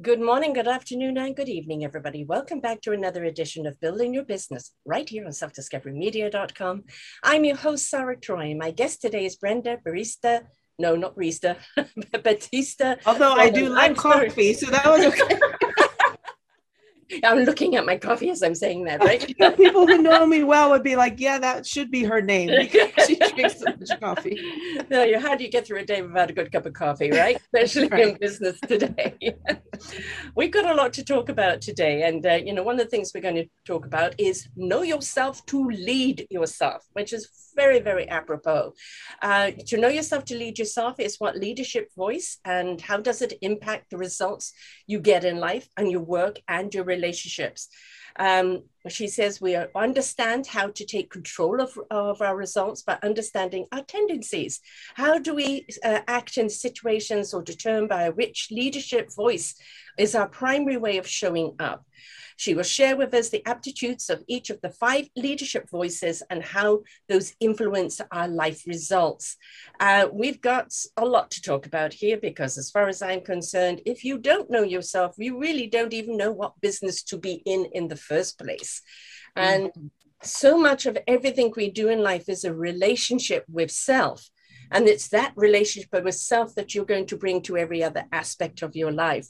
Good morning, good afternoon, and good evening, everybody. Welcome back to another edition of Building Your Business right here on selfdiscoverymedia.com. I'm your host, Sarah Troy. My guest today is Brenda Barista. No, not Barista, Batista. Although I do like coffee, so that was okay. I'm looking at my coffee as I'm saying that, right? People who know me well would be like, yeah, that should be her name because she drinks so much coffee. No, how do you get through a day without a good cup of coffee, right? Especially right. in business today. We've got a lot to talk about today. And, uh, you know, one of the things we're going to talk about is know yourself to lead yourself, which is very, very apropos. Uh, to know yourself to lead yourself is what leadership voice and how does it impact the results you get in life and your work and your relationships. Um, she says we understand how to take control of, of our results by understanding our tendencies. How do we uh, act in situations or determined by a rich leadership voice is our primary way of showing up. She will share with us the aptitudes of each of the five leadership voices and how those influence our life results. Uh, we've got a lot to talk about here because, as far as I'm concerned, if you don't know yourself, you really don't even know what business to be in in the first place. And mm-hmm. so much of everything we do in life is a relationship with self. And it's that relationship with self that you're going to bring to every other aspect of your life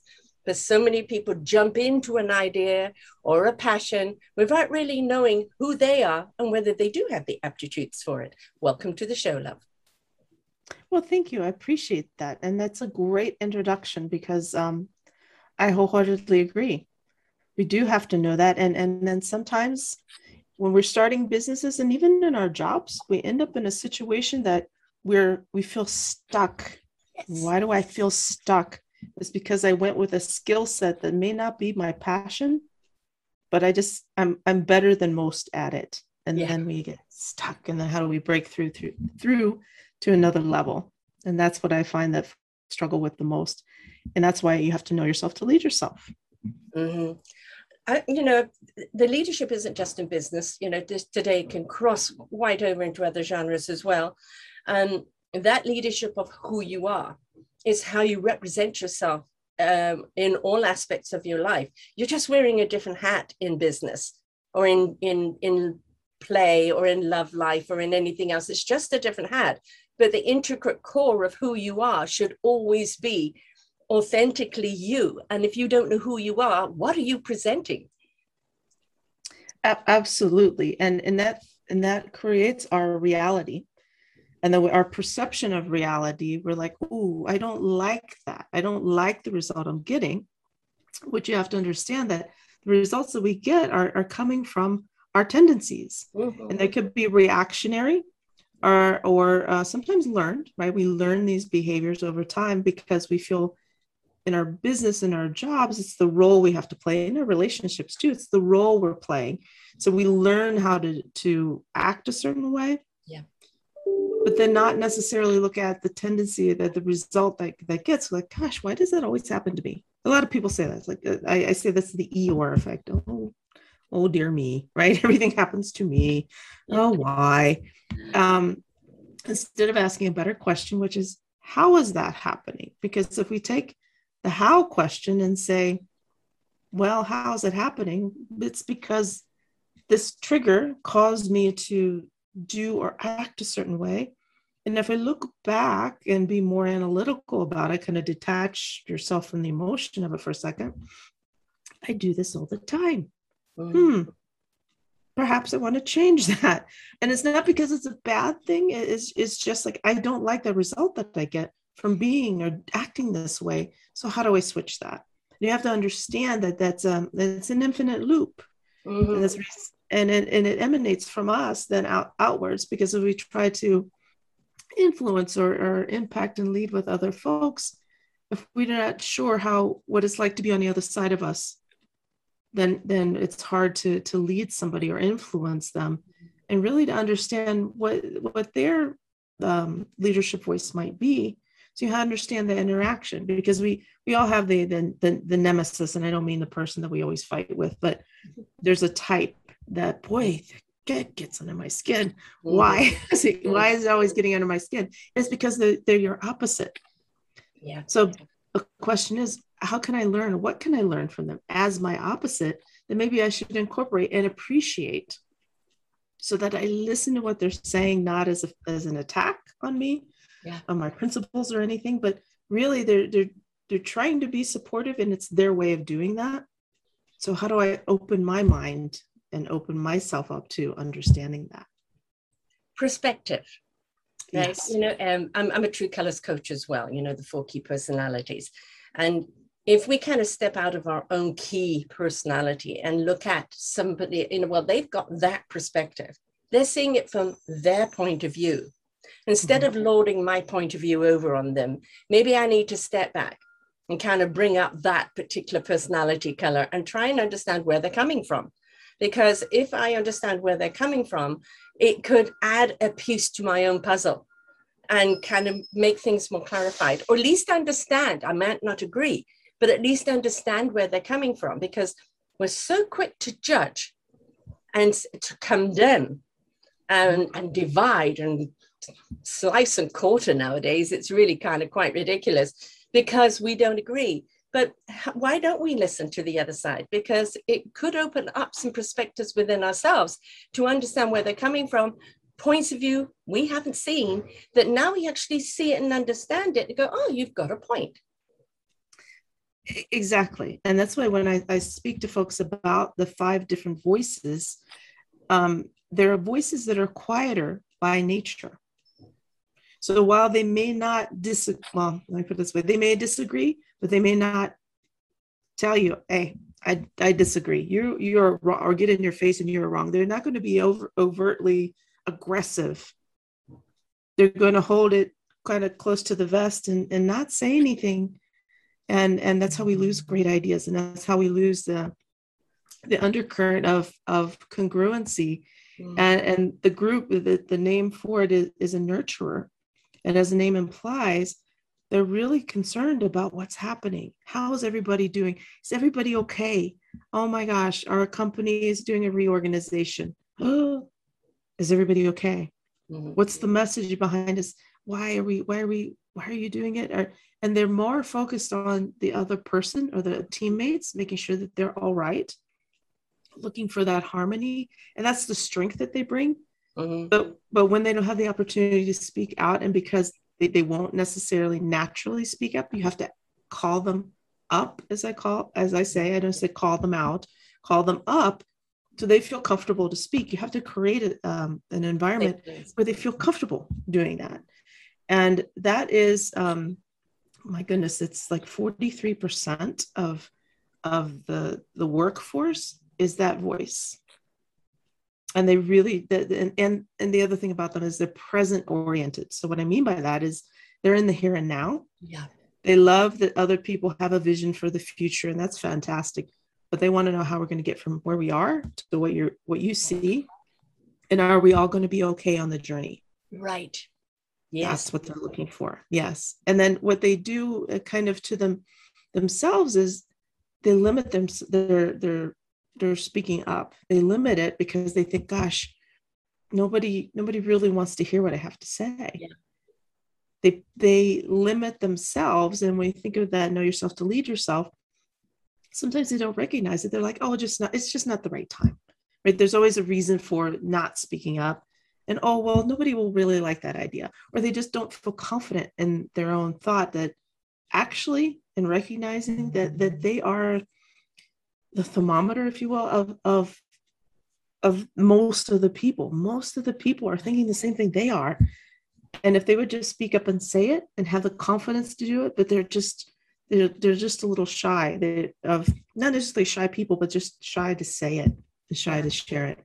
because so many people jump into an idea or a passion without really knowing who they are and whether they do have the aptitudes for it. Welcome to the show, love. Well, thank you. I appreciate that. And that's a great introduction because um, I wholeheartedly agree. We do have to know that. And, and then sometimes when we're starting businesses and even in our jobs, we end up in a situation that we're we feel stuck. Yes. Why do I feel stuck? it's because I went with a skill set that may not be my passion, but I just I'm I'm better than most at it. And yeah. then we get stuck. And then how do we break through through through to another level? And that's what I find that struggle with the most. And that's why you have to know yourself to lead yourself. Mm-hmm. I, you know, the leadership isn't just in business. You know, this today can cross right over into other genres as well. And that leadership of who you are is how you represent yourself um, in all aspects of your life. You're just wearing a different hat in business or in in in play or in love life or in anything else. It's just a different hat. But the intricate core of who you are should always be authentically you. And if you don't know who you are, what are you presenting? Absolutely. And and that and that creates our reality and then our perception of reality we're like oh i don't like that i don't like the result i'm getting which you have to understand that the results that we get are, are coming from our tendencies mm-hmm. and they could be reactionary or or uh, sometimes learned right we learn these behaviors over time because we feel in our business in our jobs it's the role we have to play in our relationships too it's the role we're playing. So we learn how to to act a certain way. Yeah. But then not necessarily look at the tendency that the result that, that gets like gosh why does that always happen to me? A lot of people say that it's like uh, I, I say that's the eeyore effect. Oh oh dear me right? Everything happens to me. Oh why? Um, instead of asking a better question which is how is that happening? Because if we take the how question and say well how is it happening it's because this trigger caused me to do or act a certain way and if I look back and be more analytical about it, kind of detach yourself from the emotion of it for a second, I do this all the time. Mm. Hmm. Perhaps I want to change that. And it's not because it's a bad thing. It's, it's just like I don't like the result that I get from being or acting this way. So how do I switch that? You have to understand that that's um it's an infinite loop. Mm-hmm. And, and it and it emanates from us then out outwards because if we try to influence or, or impact and lead with other folks, if we're not sure how what it's like to be on the other side of us then then it's hard to to lead somebody or influence them and really to understand what what their um, leadership voice might be so you understand the interaction because we we all have the, the the the nemesis and i don't mean the person that we always fight with but there's a type that boy get, gets under my skin. Mm-hmm. why is it, why is it always getting under my skin? It's because they're, they're your opposite. Yeah. So the question is how can i learn what can i learn from them as my opposite that maybe i should incorporate and appreciate so that i listen to what they're saying not as a, as an attack on me yeah. on my principles or anything, but really they're they're they're trying to be supportive and it's their way of doing that. So how do I open my mind and open myself up to understanding that? Perspective. Right. Yes. You know, um, I'm, I'm a true colors coach as well, you know, the four key personalities. And if we kind of step out of our own key personality and look at somebody, you know, well, they've got that perspective. They're seeing it from their point of view. Instead of mm-hmm. loading my point of view over on them, maybe I need to step back and kind of bring up that particular personality color and try and understand where they're coming from. Because if I understand where they're coming from, it could add a piece to my own puzzle and kind of make things more clarified, or at least understand. I might not agree, but at least understand where they're coming from because we're so quick to judge and to condemn and, and divide and slice and quarter nowadays. It's really kind of quite ridiculous because we don't agree. But why don't we listen to the other side? Because it could open up some perspectives within ourselves to understand where they're coming from, points of view we haven't seen, that now we actually see it and understand it and go, oh, you've got a point. Exactly. And that's why when I, I speak to folks about the five different voices, um, there are voices that are quieter by nature. So while they may not dis well, let me put this way, they may disagree, but they may not tell you, hey, I, I disagree. You you're wrong, or get in your face and you're wrong. They're not going to be over, overtly aggressive. They're going to hold it kind of close to the vest and, and not say anything. And and that's how we lose great ideas, and that's how we lose the the undercurrent of of congruency. Mm. And and the group, the, the name for it is, is a nurturer. And as the name implies, they're really concerned about what's happening. How is everybody doing? Is everybody okay? Oh my gosh, our company is doing a reorganization. Oh, is everybody okay? Mm-hmm. What's the message behind us? Why are we, why are we, why are you doing it? Or, and they're more focused on the other person or the teammates, making sure that they're all right, looking for that harmony. And that's the strength that they bring Mm-hmm. But but when they don't have the opportunity to speak out, and because they, they won't necessarily naturally speak up, you have to call them up, as I call as I say. I don't say call them out, call them up so they feel comfortable to speak. You have to create a, um, an environment where they feel comfortable doing that, and that is, um, my goodness, it's like forty three percent of of the the workforce is that voice and they really and, and and the other thing about them is they're present oriented. So what i mean by that is they're in the here and now. Yeah. They love that other people have a vision for the future and that's fantastic. But they want to know how we're going to get from where we are to what you're what you see. And are we all going to be okay on the journey? Right. Yes. that's what they're looking for. Yes. And then what they do uh, kind of to them themselves is they limit them their their they're speaking up. They limit it because they think gosh nobody nobody really wants to hear what i have to say. Yeah. they they limit themselves. And when you think of that know yourself to lead yourself sometimes they don't recognize it. They're like oh just not it's just not the right time right? There's always a reason for not speaking up. And oh well nobody will really like that idea. Or they just don't feel confident in their own thought that actually in recognizing that that they are the thermometer, if you will, of of of most of the people. Most of the people are thinking the same thing they are. And if they would just speak up and say it and have the confidence to do it, but they're just they're, they're just a little shy they, of not necessarily shy people, but just shy to say it and shy to share it.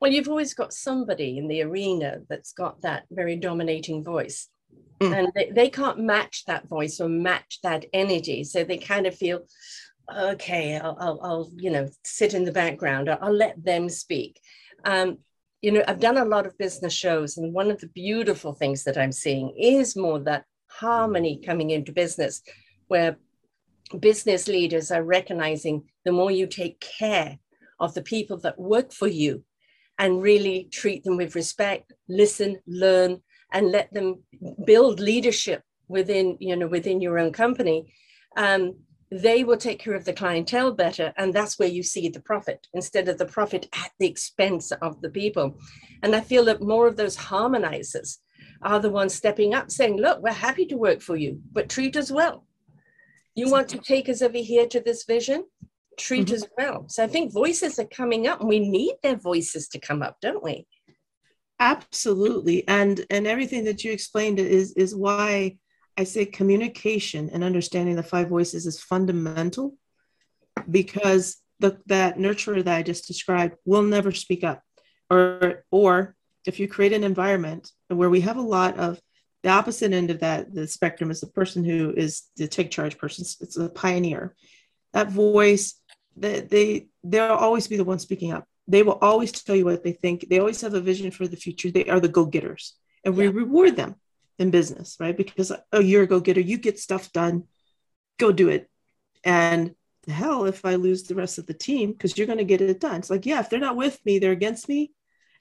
Well, you've always got somebody in the arena that's got that very dominating voice. Mm. And they, they can't match that voice or match that energy. So they kind of feel, okay, I'll, I'll, I'll you know, sit in the background. I'll, I'll let them speak. Um, you know, I've done a lot of business shows, and one of the beautiful things that I'm seeing is more that harmony coming into business, where business leaders are recognizing the more you take care of the people that work for you and really treat them with respect, listen, learn, and let them build leadership within, you know, within your own company. Um, they will take care of the clientele better. And that's where you see the profit instead of the profit at the expense of the people. And I feel that more of those harmonizers are the ones stepping up saying, look, we're happy to work for you, but treat us well. You want to take us over here to this vision? Treat mm-hmm. us well. So I think voices are coming up and we need their voices to come up, don't we? Absolutely. And and everything that you explained is is why I say communication and understanding the five voices is fundamental because the, that nurturer that I just described will never speak up. Or, or if you create an environment where we have a lot of the opposite end of that, the spectrum is the person who is the take charge person. It's a pioneer. That voice, that they they'll always be the one speaking up. They will always tell you what they think. They always have a vision for the future. They are the go-getters. And yeah. we reward them in business, right? Because a year go getter, you get stuff done, go do it. And hell, if I lose the rest of the team, because you're going to get it done. It's like, yeah, if they're not with me, they're against me,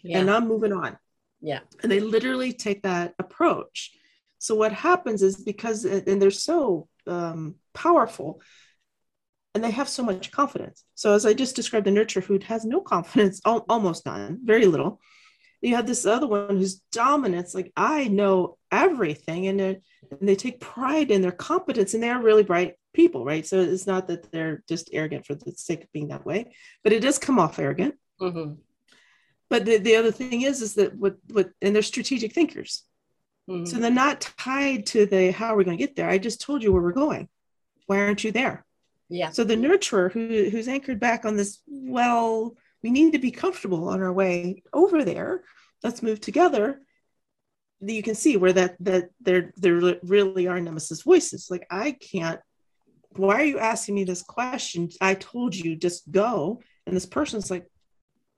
yeah. and I'm moving on. Yeah. And they literally take that approach. So what happens is because, and they're so um, powerful, and they have so much confidence. So as I just described, the nurture who has no confidence, almost none, very little you have this other one who's dominant. It's like I know everything, and, and they take pride in their competence, and they're really bright people, right? So it's not that they're just arrogant for the sake of being that way, but it does come off arrogant. Mm-hmm. But the, the other thing is, is that what what and they're strategic thinkers. Mm-hmm. So they're not tied to the how are we going to get there. I just told you where we're going. Why aren't you there? Yeah. So the nurturer who, who's anchored back on this, well, we need to be comfortable on our way over there. Let's move together. You can see where that that there there really are nemesis voices. Like i can't why are you asking me this question? I told you just go. And this person's like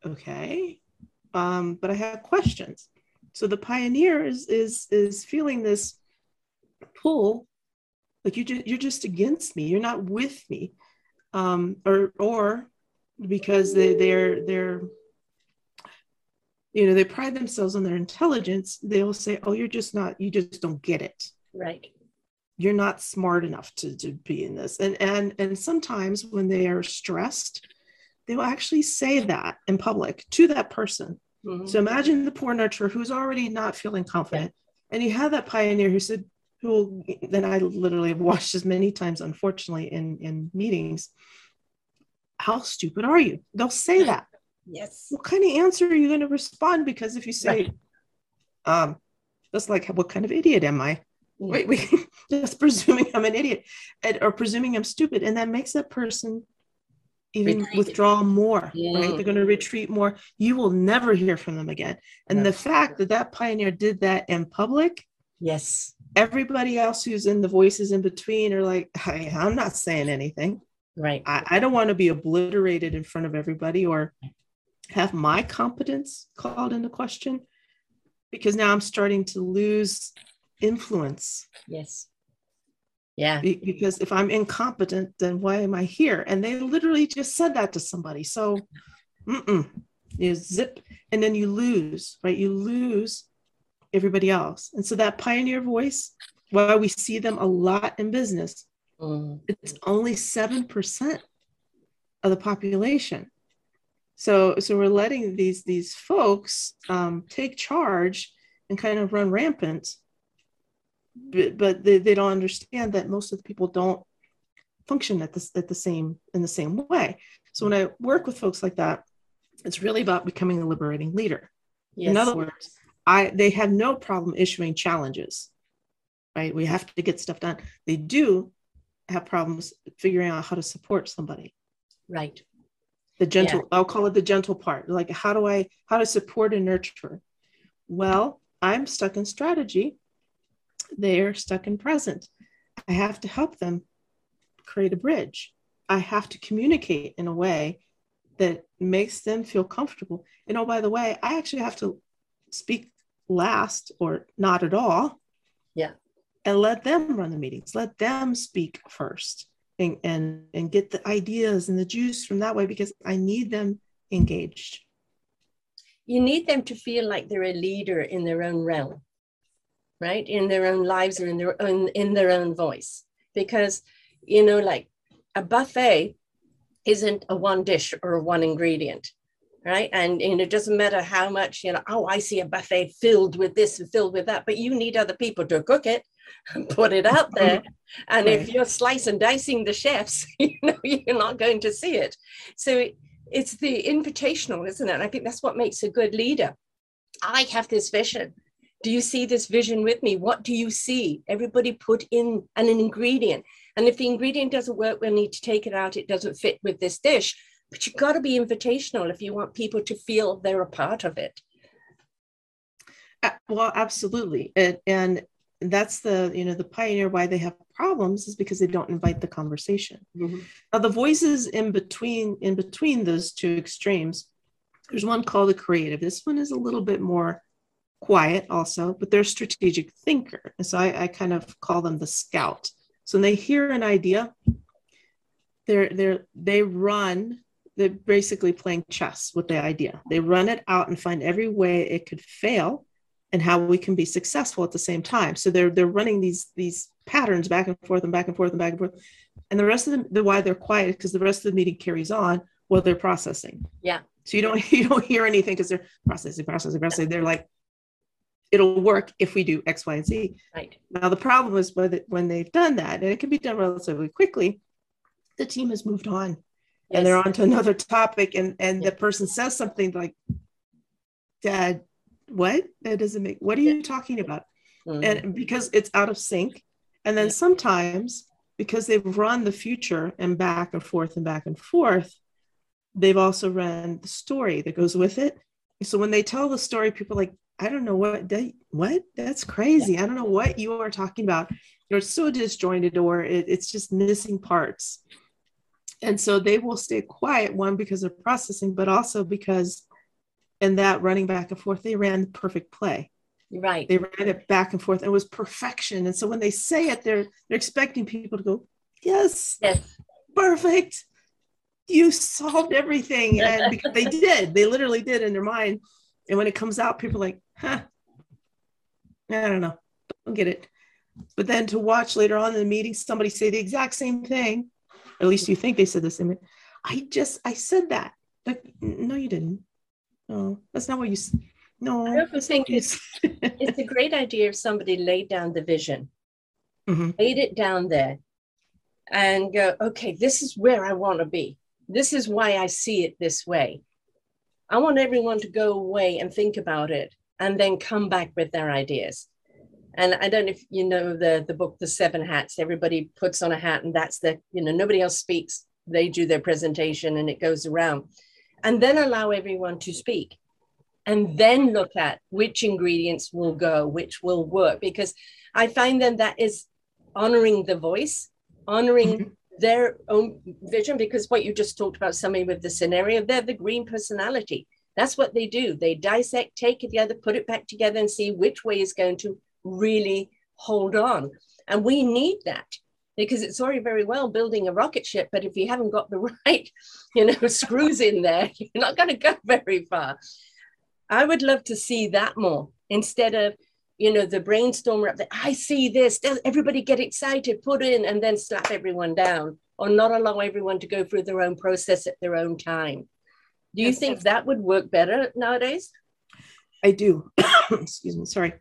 okay um but i have questions. So the pioneer is is is feeling this pull like you just you're just against me. You're not with me. Um or or because they they're they're you know they pride themselves on their intelligence they'll say oh you're just not you just don't get it right you're not smart enough to, to be in this and and and sometimes when they are stressed they will actually say that in public to that person mm-hmm. so imagine the poor nurturer who's already not feeling confident yeah. and you have that pioneer who said who then i literally have watched as many times unfortunately in in meetings how stupid are you they'll say that Yes. What kind of answer are you going to respond? Because if you say, um, that's like, what kind of idiot am I? Yeah. Wait, wait, just presuming I'm an idiot and, or presuming I'm stupid. And that makes that person even retreat. withdraw more, yeah. right? They're going to retreat more. You will never hear from them again. And no. the fact that that pioneer did that in public. Yes. Everybody else who's in the voices in between are like, hey, I'm not saying anything. Right. I, I don't want to be obliterated in front of everybody or have my competence called into question because now I'm starting to lose influence. Yes. Yeah. Be- because if I'm incompetent, then why am I here? And they literally just said that to somebody. So, mm-mm, you zip, and then you lose, right? You lose everybody else. And so that pioneer voice, while we see them a lot in business, mm. it's only 7% of the population. So so we're letting these these folks um, take charge and kind of run rampant. But, but they, they don't understand that most of the people don't function at this at the same in the same way. So when i work with folks like that it's really about becoming a liberating leader. Yes. in other words i they have no problem issuing challenges right? We have to get stuff done. They do have problems figuring out how to support somebody right the gentle yeah. i'll call it the gentle part like how do i how to support and nurture well i'm stuck in strategy they're stuck in present. I have to help them create a bridge. I have to communicate in a way that makes them feel comfortable. And oh, by the way, I actually have to speak last or not at all. Yeah. And let them run the meetings, let them speak first and, and, and get the ideas and the juice from that way because I need them engaged. You need them to feel like they're a leader in their own realm, right? In their own lives or in their own in their own voice. Because, you know, like a buffet isn't a one dish or a one ingredient right and, and it doesn't matter how much you know oh i see a buffet filled with this and filled with that but you need other people to cook it put it out there. And if you're slicing and dicing the chefs you know you're not going to see it. So it's the invitational isn't it? And i think that's what makes a good leader. I have this vision. Do you see this vision with me? What do you see? Everybody put in an, an ingredient. And if the ingredient doesn't work, we'll need to take it out. It doesn't fit with this dish. But you've got to be invitational if you want people to feel they're a part of it. Well, absolutely. And, and that's the, you know, the pioneer why they have problems is because they don't invite the conversation. Mm-hmm. Now the voices in between, in between those two extremes, there's one called the creative. This one is a little bit more quiet also, but they're strategic thinker. And so I, I kind of call them the scout. So when they hear an idea, they're they're they run. They're basically playing chess with the idea. They run it out and find every way it could fail, and how we can be successful at the same time. So they're they're running these these patterns back and forth and back and forth and back and forth. And the rest of them, the why they're quiet because the rest of the meeting carries on while they're processing. Yeah. So you don't you don't hear anything because they're processing, processing, processing. They're like it'll work if we do X, Y, and Z. Right. Now, the problem is when, when they've done that, and it can be done relatively quickly, the team has moved on yes. and they're on to another topic. And, and the person says something like, Dad, what? That doesn't make, what are you talking about? Mm-hmm. And because it's out of sync. And then sometimes because they've run the future and back and forth and back and forth, they've also run the story that goes with it. So when they tell the story, people like, I don't know what that, what that's crazy. Yeah. I don't know what you are talking about. You're so disjointed, or it, it's just missing parts. And so they will stay quiet, one because of processing, but also because in that running back and forth, they ran the perfect play. Right. They ran it back and forth. And It was perfection. And so when they say it, they're they're expecting people to go, Yes, yes. perfect. You solved everything. And because they did, they literally did in their mind. And when it comes out, people are like, huh, I don't know, don't get it. But then to watch later on in the meeting somebody say the exact same thing, at least you think they said the same thing. I just, I said that. Like, no, you didn't. No, that's not what you. No. I often think it's, it's a great idea if somebody laid down the vision, mm-hmm. laid it down there, and go, okay, this is where I want to be. This is why I see it this way. I want everyone to go away and think about it and then come back with their ideas. And I don't know if you know the, the book, The Seven Hats. Everybody puts on a hat, and that's the, you know, nobody else speaks. They do their presentation and it goes around. And then allow everyone to speak. And then look at which ingredients will go, which will work. Because I find then that is honoring the voice, honoring mm-hmm their own vision because what you just talked about somebody with the scenario they're the green personality that's what they do they dissect take it together put it back together and see which way is going to really hold on and we need that because it's already very well building a rocket ship but if you haven't got the right you know screws in there you're not going to go very far i would love to see that more instead of you know, the brainstormer up there, I see this, Does everybody get excited, put in, and then slap everyone down, or not allow everyone to go through their own process at their own time. Do you think that would work better nowadays? I do. Excuse me, sorry.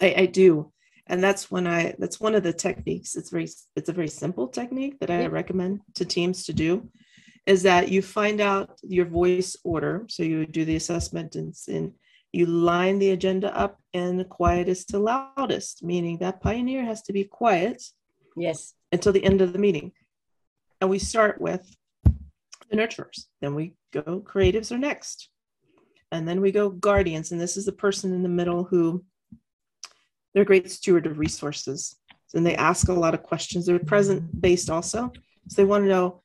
I, I do. And that's when I that's one of the techniques. It's very it's a very simple technique that I yeah. recommend to teams to do is that you find out your voice order. So you do the assessment and, and you line the agenda up in the quietest to loudest, meaning that pioneer has to be quiet. Yes. Until the end of the meeting. And we start with the nurturers. Then we go creatives are next. And then we go guardians. And this is the person in the middle who they're a great steward of resources and they ask a lot of questions. They're present based also. So they want to know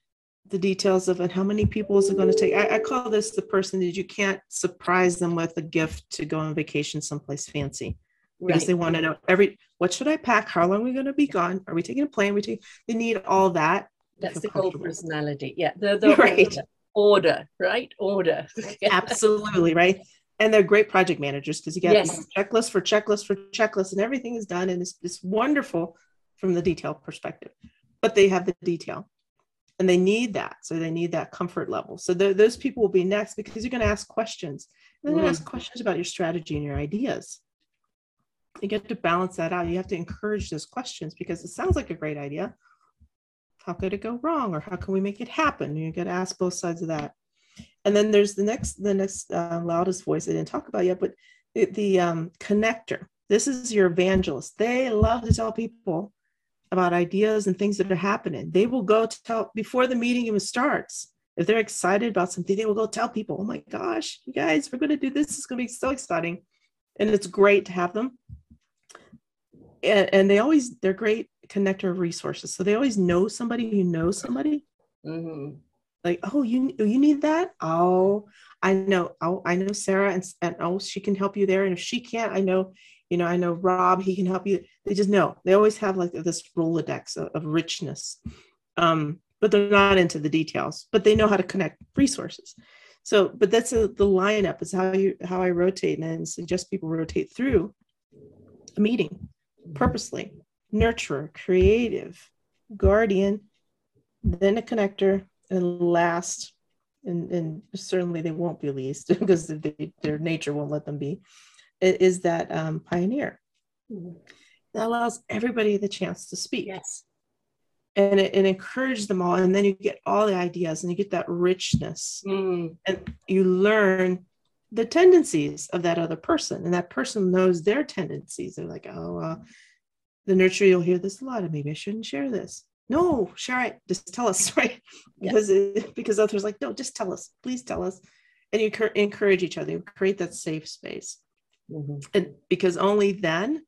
the details of it how many people is it going to take? I, I, call this the person that you can't surprise them with a gift to go on vacation someplace fancy. Because right. they want to know every what should i pack? How long are we going to be gone? Are we taking a plane? We take they need all that that's the gold personality. Yeah the, the right. order, right? Order. Absolutely right and they're great project managers because you get yes. checklist for checklist for checklist and everything is done and it's, it's wonderful from the detail perspective. But they have the detail and they need that so they need that comfort level. So those people will be next because you're going to ask questions. And then mm. ask questions about your strategy and your ideas. You get to balance that out. You have to encourage those questions because it sounds like a great idea. How could it go wrong or how can we make it happen? You got to ask both sides of that and then there's the next the next uh, loudest voice i didn't talk about yet but the, the um, connector. This is your evangelist. They love to tell people about ideas and things that are happening. They will go tell before the meeting even starts if they're excited about something they will go tell people oh my gosh you guys we're going to do this. It's going to be so exciting. And it's great to have them. And, and they always they're great connector of resources. So they always know somebody who knows somebody. Mm-hmm like oh you you need that? Oh i know oh i know sarah and, and oh she can help you there and if she can't i know you know i know rob he can help you. They just know they always have like this rolodex of, of richness um but they're not into the details but they know how to connect resources. So but that's a, the lineup is how you how i rotate and suggest people rotate through a meeting purposely nurturer creative guardian then a connector and last, and, and certainly they won't be least because they, their nature won't let them be, is that um, pioneer. Mm-hmm. That allows everybody the chance to speak. Yes. And it, encourages them all. And then you get all the ideas and you get that richness. Mm. And you learn the tendencies of that other person. And that person knows their tendencies. They're like, oh, uh, the nurture, you'll hear this a lot. And maybe I shouldn't share this no share it. Just tell us right? Because it, because others like no just tell us. Please tell us. And you encourage each other. You create that safe space. Mm-hmm. and because only then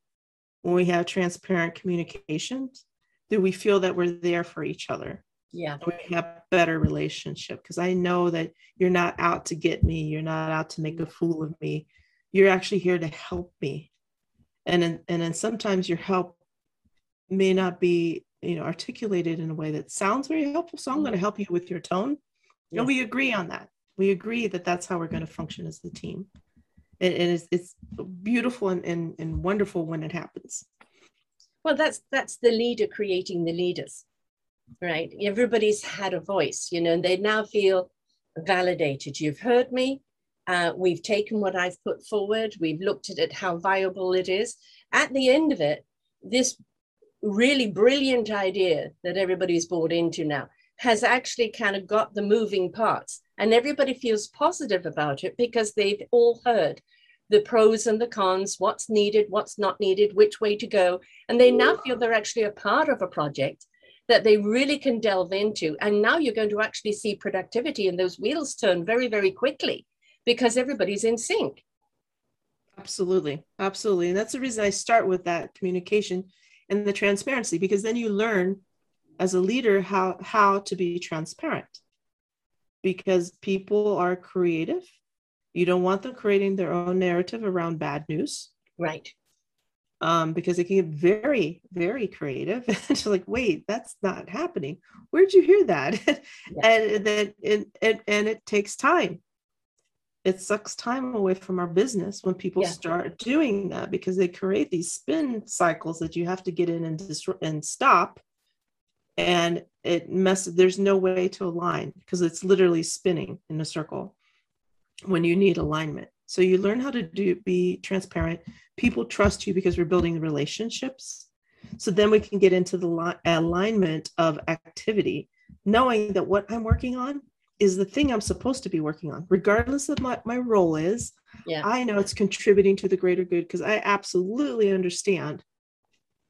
when we have transparent communications do we feel that we're there for each other. Yeah. We have better relationship. Because i know that you're not out to get me. You're not out to make a fool of me. You're actually here to help me. And and then sometimes your help may not be you know articulated in a way that sounds very helpful. So i'm going to mm-hmm. help you with your tone. Yes. and we agree on that. We agree that that's how we're going to function as the team. And, and it's, it's beautiful and, and, and wonderful when it happens. Well that's that's the leader creating the leaders right? Everybody's had a voice you know and they now feel validated. You've heard me. Uh, we've taken what i've put forward. We've looked at it how viable it is. At the end of it this really brilliant idea that everybody's bought into now has actually kind of got the moving parts. And everybody feels positive about it because they've all heard the pros and the cons what's needed what's not needed which way to go. And they now feel they're actually a part of a project that they really can delve into. And now you're going to actually see productivity and those wheels turn very very quickly because everybody's in sync. Absolutely. Absolutely. And that's the reason i start with that communication and the transparency because then you learn as a leader how how to be transparent. Because people are creative. You don't want them creating their own narrative around bad news. Right. Um, because it can get very very creative. And like wait that's not happening. Where'd you hear that? Yeah. and then and, and, and it takes time it sucks time away from our business when people yeah. start doing that because they create these spin cycles that you have to get in and disrupt and stop. And it messes there's no way to align because it's literally spinning in a circle when you need alignment. So you learn how to do be transparent. People trust you because we're building relationships. So then we can get into the li- alignment of activity knowing that what i'm working on is the thing I'm supposed to be working on, regardless of what my role is. Yeah. I know it's contributing to the greater good because I absolutely understand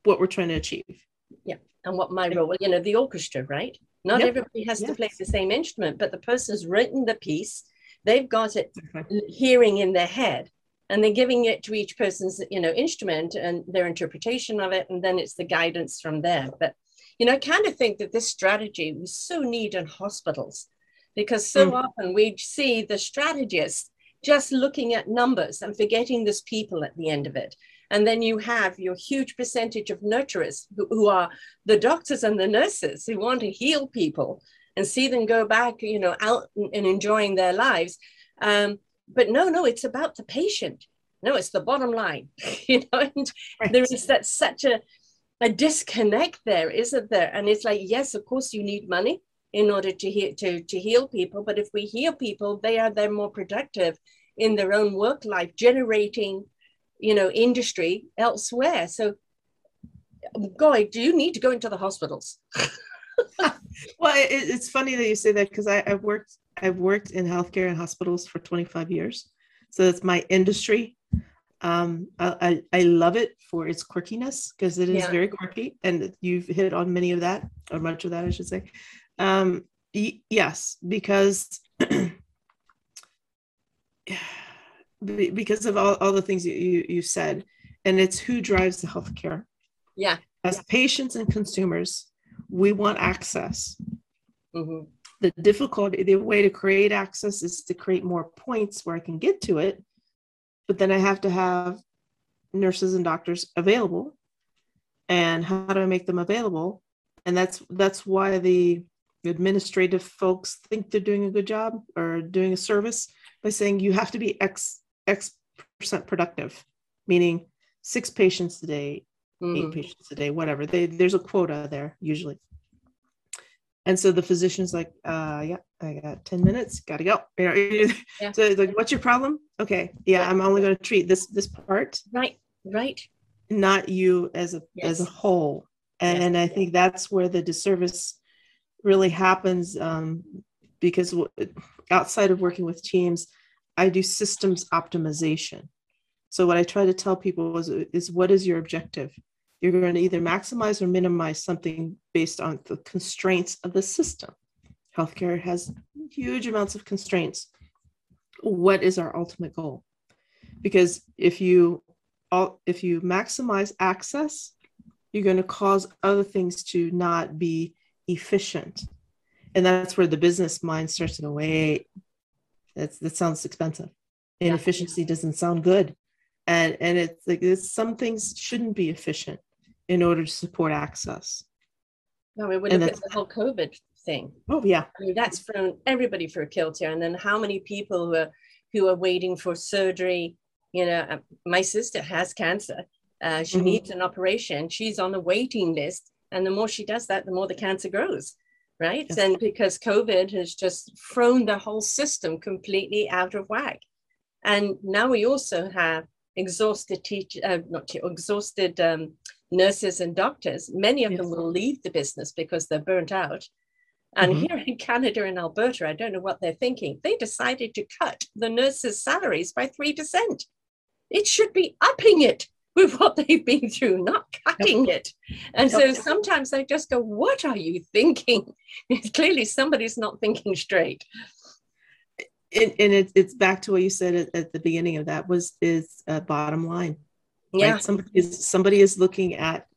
what we're trying to achieve. Yeah. And what my role, you know, the orchestra, right? Not yep. everybody has to play the same instrument, but the person's written the piece, they've got it hearing in their head. and they're giving it to each person's you know instrument and their interpretation of it and then it's the guidance from there but you know i kind of think that this strategy we so need in hospitals because so mm. often we see the strategists just looking at numbers and forgetting there's people at the end of it and then you have your huge percentage of nurturers who, who are the doctors and the nurses who want to heal people and see them go back you know out and enjoying their lives um, but no, no, it's about the patient. No, it's the bottom line. you know, and right. there is that such a a disconnect there, isn't there? And it's like, yes, of course, you need money in order to heal to, to heal people. But if we heal people, they are then more productive in their own work life, generating, you know, industry elsewhere. So God, do you need to go into the hospitals? well, it, it's funny that you say that because I've worked I've worked in healthcare and hospitals for 25 years. So it's my industry. Um, I, I, I love it for its quirkiness because it is yeah. very quirky and you've hit on many of that or much of that, I should say. Um, y- yes, because because of all, all the things you, you, you said and it's who drives the healthcare. Yeah. As yeah. patients and consumers, we want access. Mm-hmm the difficulty, the way to create access is to create more points where I can get to it. But then I have to have nurses and doctors available. And how do I make them available? And that's that's why the administrative folks think they're doing a good job or doing a service by saying you have to be X X percent productive, meaning six patients a day, mm-hmm. eight patients a day, whatever. They, there's a quota there usually. And so the physician's like, uh, yeah, I got 10 minutes, gotta go. You know, yeah. so it's like, what's your problem? Okay. Yeah, I'm only going to treat this, this part. Right. Right. Not you as a, yes. as a whole. And, yes. and I think that's where the disservice really happens. Um, because outside of working with teams, I do systems optimization. So what I try to tell people is, is what is your objective? You're going to either maximize or minimize something based on the constraints of the system. Healthcare has huge amounts of constraints. What is our ultimate goal? Because if you all, if you maximize access, you're going to cause other things to not be efficient. And that's where the business mind starts to go, wait, that's, that sounds expensive. Inefficiency doesn't sound good. And, and it's like it's, some things shouldn't be efficient in order to support access. No, we would look at the whole COVID thing. Oh yeah. I mean, that's thrown everybody for a kilter. And then how many people who are who are waiting for surgery? You know, uh, my sister has cancer. Uh, she mm-hmm. needs an operation. She's on the waiting list. And the more she does that, the more the cancer grows. Right. Yes. And because COVID has just thrown the whole system completely out of whack. And now we also have exhausted teach, uh, not te- exhausted um, nurses and doctors, many of yes. them will leave the business because they're burnt out. And mm-hmm. here in Canada and Alberta, I don't know what they're thinking. They decided to cut the nurses' salaries by 3%. It should be upping it with what they've been through, not cutting yep. it. And yep. so sometimes I just go, What are you thinking? Clearly, somebody's not thinking straight. And, and it, it's back to what you said at, at, the beginning of that was is a bottom line yeah. Right? Somebody is somebody is looking at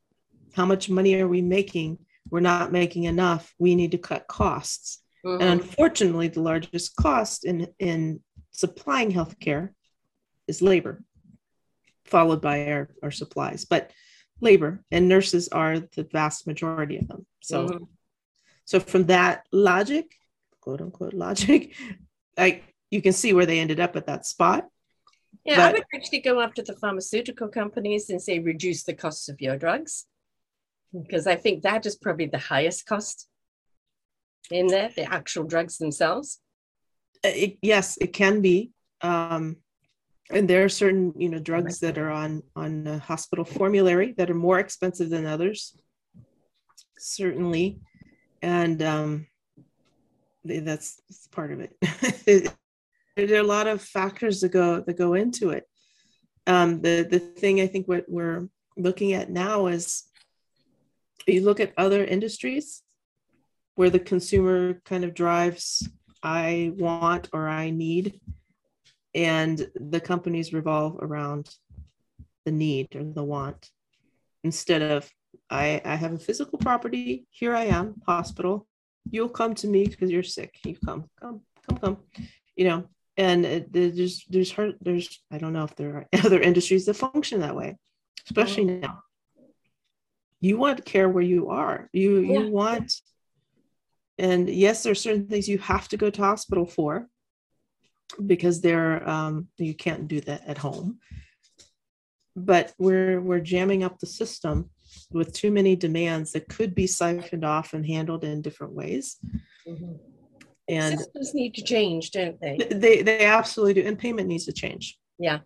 how much money are we making? We're not making enough. We need to cut costs. Mm-hmm. And unfortunately, the largest cost in, in supplying healthcare is labor, followed by our, our supplies. But labor and nurses are the vast majority of them. So, mm-hmm. so from that logic, quote unquote logic, like you can see where they ended up at that spot. Yeah, but, I would actually go after the pharmaceutical companies and say reduce the costs of your drugs, because I think that is probably the highest cost in there, the actual drugs themselves. Uh, it, yes, it can be. Um, and there are certain, you know, drugs that are on on hospital formulary that are more expensive than others. Certainly, and um, that's, that's part of it. there are a lot of factors that go that go into it. Um, the the thing I think what we're looking at now is you look at other industries where the consumer kind of drives I want or I need. And the companies revolve around the need or the want instead of I, I have a physical property. Here I am, hospital. You'll come to me because you're sick. You come, come, come, come. You know, and it, there's there's hard, there's I don't know if there are other industries that function that way, especially oh. now. You want care where you are. You yeah. you want, and yes, there are certain things you have to go to hospital for, because they're um, you can't do that at home. But we're we're jamming up the system with too many demands that could be siphoned off and handled in different ways. Mm-hmm. And systems need to change, don't they? They they absolutely do, and payment needs to change. Yeah,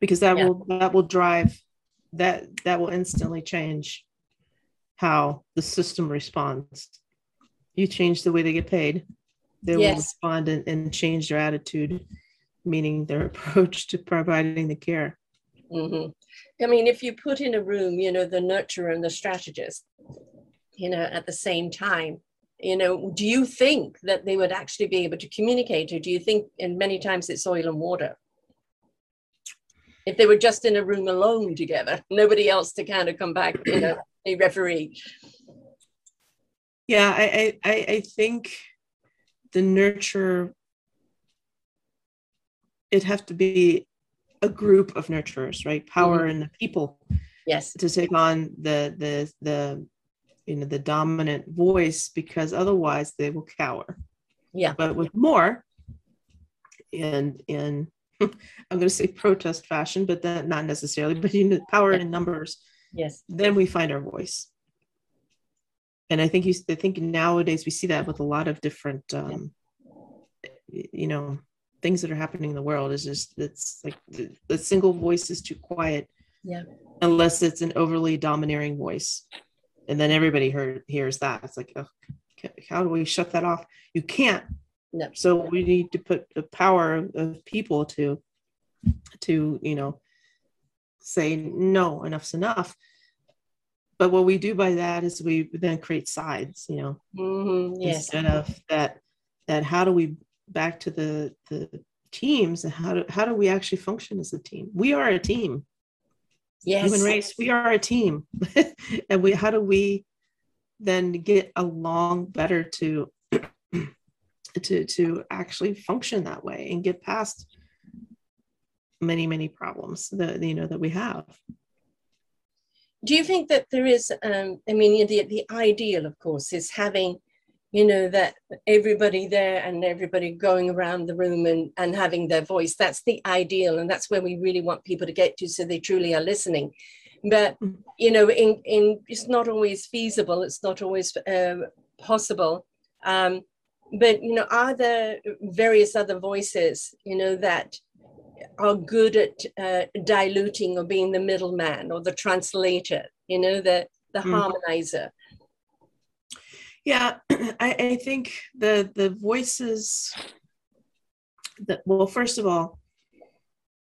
because that yeah. will that will drive that that will instantly change how the system responds. You change the way they get paid, they yes. will respond and, and change their attitude, meaning their approach to providing the care. Mm-hmm. I mean, if you put in a room, you know, the nurturer and the strategist, you know, at the same time, you know, do you think that they would actually be able to communicate, or do you think, and many times it's oil and water? If they were just in a room alone together, nobody else to kind of come back, you know, a referee. Yeah, I, I, I think the nurture it have to be a group of nurturers, right? Power mm-hmm. in the people. Yes. To take on the the the you know the dominant voice because otherwise they will cower. Yeah. But with more and in I'm going to say protest fashion, but that not necessarily, but you know, power yeah. in numbers. Yes. Then we find our voice. And I think you, I think nowadays we see that with a lot of different, um, yeah. you know, things that are happening in the world. Is just it's like the, the single voice is too quiet yeah. unless it's an overly domineering voice. And then everybody heard, hears that. It's like oh, how do we shut that off? You can't. No. so we need to put the power of people to to you know say no enough's enough but what we do by that is we then create sides you know mm-hmm. yes. instead of that that how do we back to the the teams and how do how do we actually function as a team we are a team yes human race we are a team and we how do we then get along better to to to actually function that way and get past many many problems that you know that we have do you think that there is um i mean the the ideal of course is having you know that everybody there and everybody going around the room and, and having their voice. That's the ideal and that's where we really want people to get to so they truly are listening. But mm. you know in, in it's not always feasible it's not always uh, possible. Um, but you know are there various other voices you know that are good at uh, diluting or being the middleman or the translator you know the the mm. harmonizer yeah, I, I think the the voices that well, first of all,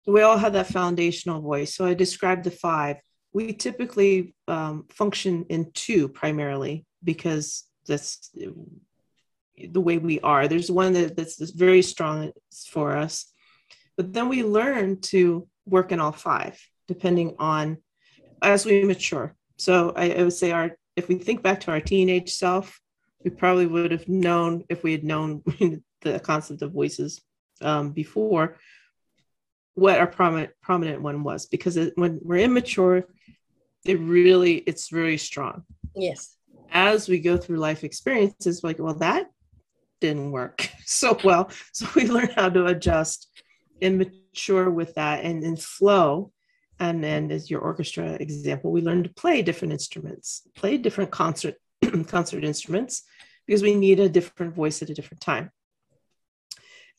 we all have that foundational voice. So I described the five. We typically um, function in two primarily because that's the way we are. There's one that, that's very strong for us, but then we learn to work in all five depending on as we mature. So I, I would say our if we think back to our teenage self, we probably would have known if we had known the concept of voices um, before what our prominent prominent one was. Because it, when we're immature it really it's very strong. Yes. As we go through life experiences like well that didn't work so well. So we learn how to adjust and mature with that and, and flow and then as your orchestra example we learn to play different instruments play different concert concert instruments because we need a different voice at a different time.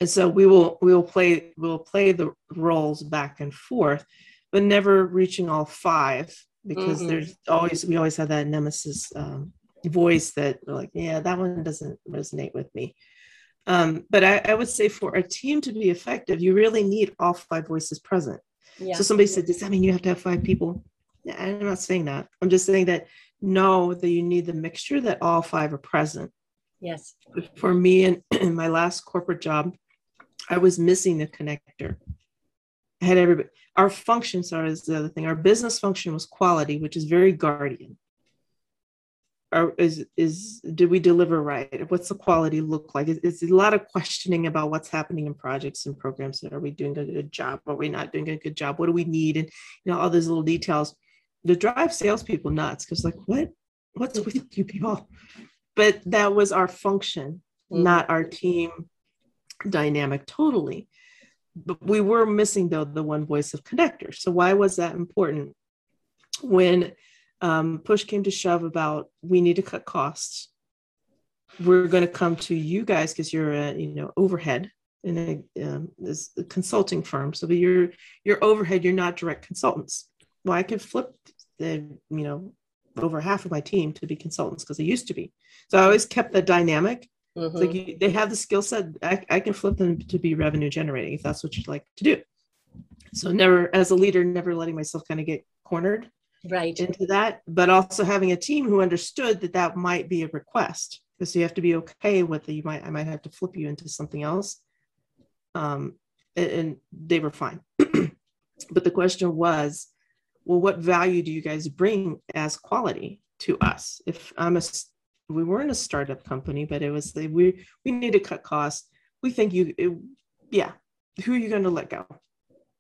And so we will we will play we'll play the roles back and forth, but never reaching all five because mm-hmm. there's always we always have that nemesis um, voice that like yeah that one doesn't resonate with me. Um, but I, I, would say for a team to be effective, you really need all five voices present. Yeah. So somebody said, "Does that mean you have to have five people?" I'm not saying that. I'm just saying that know that you need the mixture that all five are present. Yes. For me and in my last corporate job, I was missing the connector. I had everybody. Our function, sorry, is the other thing. Our business function was quality, which is very guardian. Or is is did we deliver right? What's the quality look like? It's, it's a lot of questioning about what's happening in projects and programs. Are we doing a good job? Are we not doing a good job? What do we need? And you know all those little details. To drive salespeople nuts because like what what's with you people? But that was our function, mm-hmm. not our team dynamic totally. But we were missing though the one voice of connector. So why was that important? When um, push came to shove about we need to cut costs, we're going to come to you guys because you're a you know overhead in a um, this a consulting firm. So you're you're overhead, you're not direct consultants. Well, I could flip the you know over half of my team to be consultants because they used to be. So I always kept the dynamic Mm-hmm. like you, they have the skill set. I, I can flip them to be revenue generating if that's what you'd like to do. So never, as a leader, never letting myself kind of get cornered right into that, but also having a team who understood that that might be a request. because you have to be okay with it. You might, I might have to flip you into something else. Um, and, and they were fine. but the question was, well, what value do you guys bring as quality to us? If I'm a we weren't a startup company, but it was the, we we need to cut costs. We think you, it, yeah. Who are you going to let go?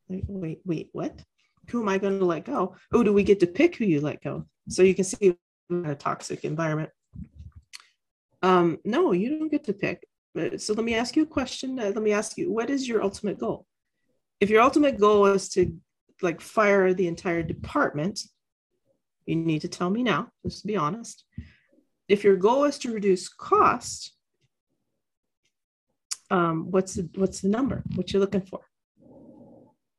Like, wait, wait, what? Who am I going to let go? Oh, do we get to pick who you let go? So you can see a toxic environment. Um, no, you don't get to pick. So let me ask you a question. Uh, let me ask you, what is your ultimate goal? If your ultimate goal is to like fire the entire department, you need to tell me now, just to be honest if your goal is to reduce cost, um, what's the what's the number? What you're looking for?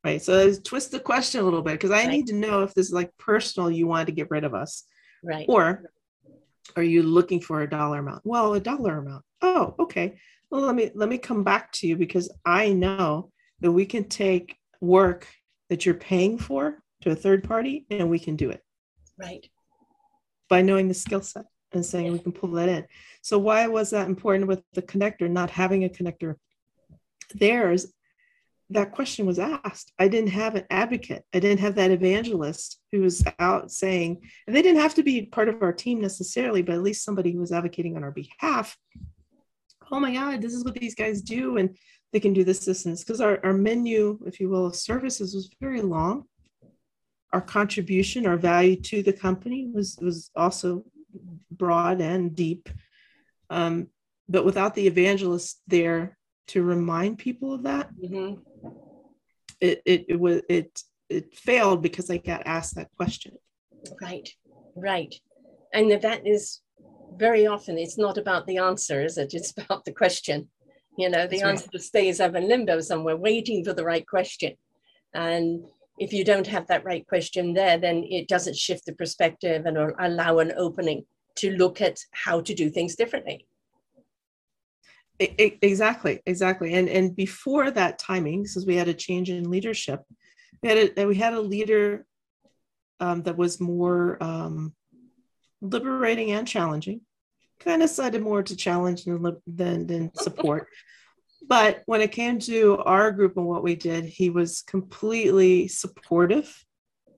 Right. So let's twist the question a little bit because I right. need to know if this is like personal, you want to get rid of us. Right. Or are you looking for a dollar amount? Well, a dollar amount. Oh, okay. Well, let me let me come back to you because I know that we can take work that you're paying for to a third party and we can do it. Right. By knowing the skill set and saying we can pull that in. So why was that important with the connector, not having a connector? There's that question was asked. I didn't have an advocate. I didn't have that evangelist who was out saying, and they didn't have to be part of our team necessarily, but at least somebody who was advocating on our behalf. Oh my God, this is what these guys do. And they can do this, this, and this. Because our, our menu, if you will, of services was very long. Our contribution, our value to the company was was also broad and deep. Um, but without the evangelist there to remind people of that, mm-hmm. It, it, it was it it failed because I got asked that question. Right, right, and that is very often it's not about the answer, is it? It's about the question. You know, the That's answer right. stays up in limbo somewhere, waiting for the right question, and if you don't have that right question there, then it doesn't shift the perspective and allow an opening to look at how to do things differently. Exactly, exactly. And and before that timing, since we had a change in leadership, we had a we had a leader um, that was more um, liberating and challenging. Kind of sided more to challenge than than, than support. but when it came to our group and what we did, he was completely supportive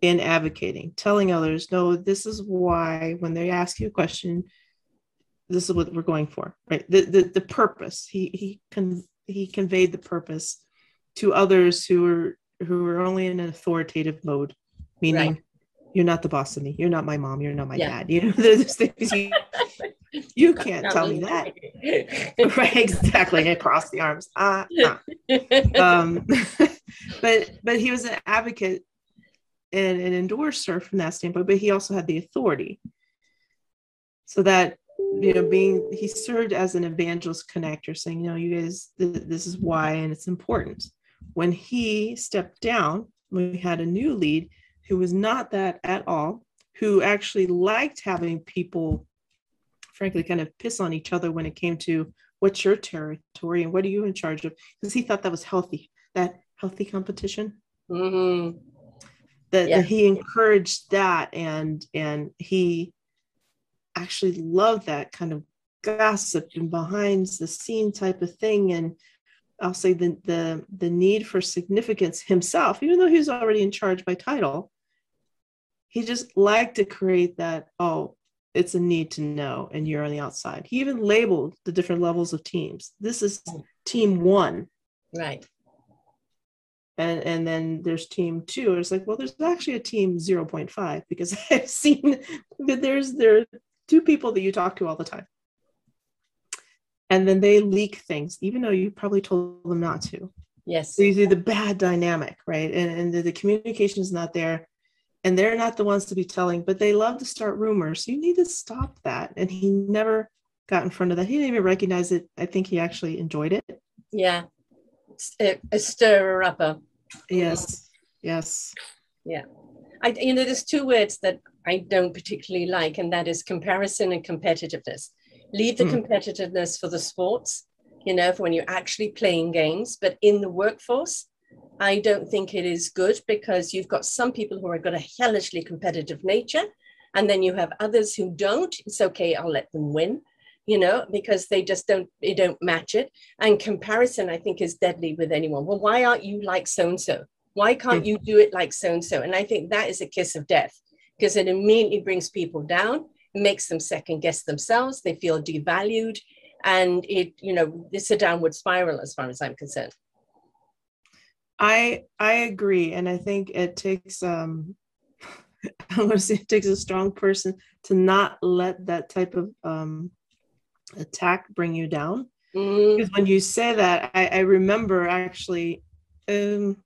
in advocating, telling others, no, this is why when they ask you a question, this is what we're going for, right? The the, the purpose. He he con- he conveyed the purpose to others who are who are only in an authoritative mode, meaning right. you're not the boss of me, you're not my mom, you're not my yeah. dad. You know, there's things you, you can't tell me that. right, exactly. Across the arms. Uh, uh. Um, but but he was an advocate and an endorser from that standpoint, but he also had the authority. So that, you know, being, he served as an evangelist connector, saying, you know, you guys, th- this is why, and it's important. When he stepped down, we had a new lead who was not that at all, who actually liked having people, frankly, kind of piss on each other when it came to what's your territory and what are you in charge of? Because he thought that was healthy, that healthy competition. Mm-hmm that, yeah. that he encouraged that and and he actually love that kind of gossip and behind the scene type of thing and I'll say the the the need for significance himself, even though he was already in charge by title, he just liked to create that, oh, it's a need to know, and you're on the outside. He even labeled the different levels of teams. This is team one. Right. And and then there's team two. It's like, well, there's actually a team 0.5 because I've seen that there's there two people that you talk to all the time. And then they leak things even though you probably told them not to. Yes. So you see the bad dynamic right? And, and the, the communication is not there and they're not the ones to be telling but they love to start rumors. So you need to stop that. And he never got in front of that. He didn't even recognize it. I think he actually enjoyed it. Yeah. A, a stirrer upper yes. Yes. Yeah. I, you know there's two words that i don't particularly like and that is comparison and competitiveness. Leave the mm. competitiveness for the sports you know for when you're actually playing games but in the workforce i don't think it is good because you've got some people who are got a hellishly competitive nature and then you have others who don't. It's okay i'll let them win you know because they just don't they don't match it. And comparison i think is deadly with anyone. Well why aren't you like so and so why can't mm. you do it like so and so and i think that is a kiss of death because it immediately brings people down makes them second guess themselves. They feel devalued. And it, you know, it's a downward spiral as far as I'm concerned. I I agree. And I think it takes um I want to say it takes a strong person to not let that type of um attack bring you down. Mm. Because when you say that, I, I remember actually um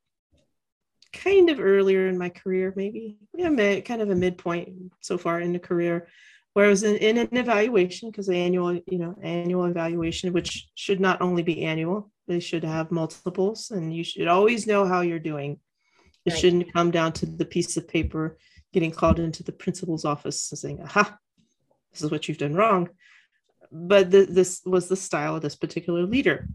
kind of earlier in my career, maybe yeah, kind of a midpoint so far in the career, where I was in, in an evaluation because the annual, you know, annual evaluation, which should not only be annual, they should have multiples, and you should always know how you're doing. It right. shouldn't come down to the piece of paper getting called into the principal's office and saying, "Aha, this is what you've done wrong." But the, this was the style of this particular leader,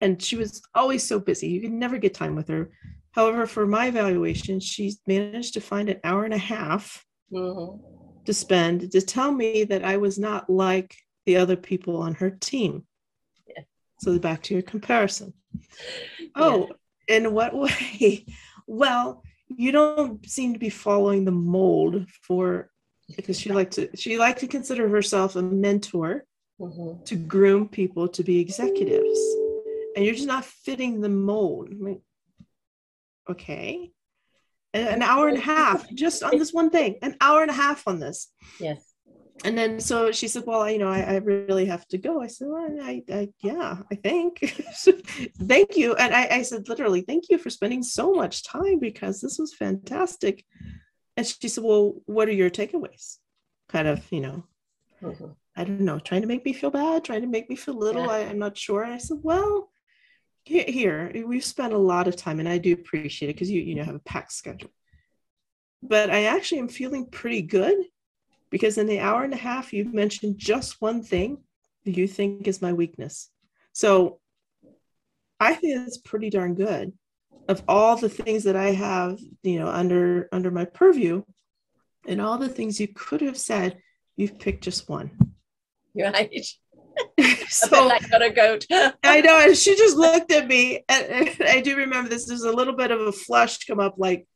and she was always so busy. You could never get time with her. However, for my evaluation, she managed to find an hour and a half mm-hmm to spend to tell me that I was not like the other people on her team. Yeah. So back to your comparison. Oh, yeah. in what way? Well, you don't seem to be following the mold for because she liked to she liked to consider herself a mentor mm-hmm. to groom people to be executives. And you're just not fitting the mold. I mean, okay an hour and a half just on this one thing, an hour and a half on this. Yes. And then so she said, Well, you know, I, I really have to go. I said, Well, I, I yeah, I think. thank you. And I, I said, literally, thank you for spending so much time because this was fantastic. And she said, Well, what are your takeaways? Kind of, you know, mm-hmm. I don't know, trying to make me feel bad, trying to make me feel little. Yeah. I, I'm not sure. And I said, Well, here we've spent a lot of time and i do appreciate it because you you know have a packed schedule. But i actually am feeling pretty good because in the hour and a half you've mentioned just one thing you think is my weakness. So i think it's pretty darn good. Of all the things that i have you know under under my purview and all the things you could have said you've picked just one. Right so I got a goat. I know, and she just looked at me, and, and, I do remember this. There's a little bit of a flush come up, like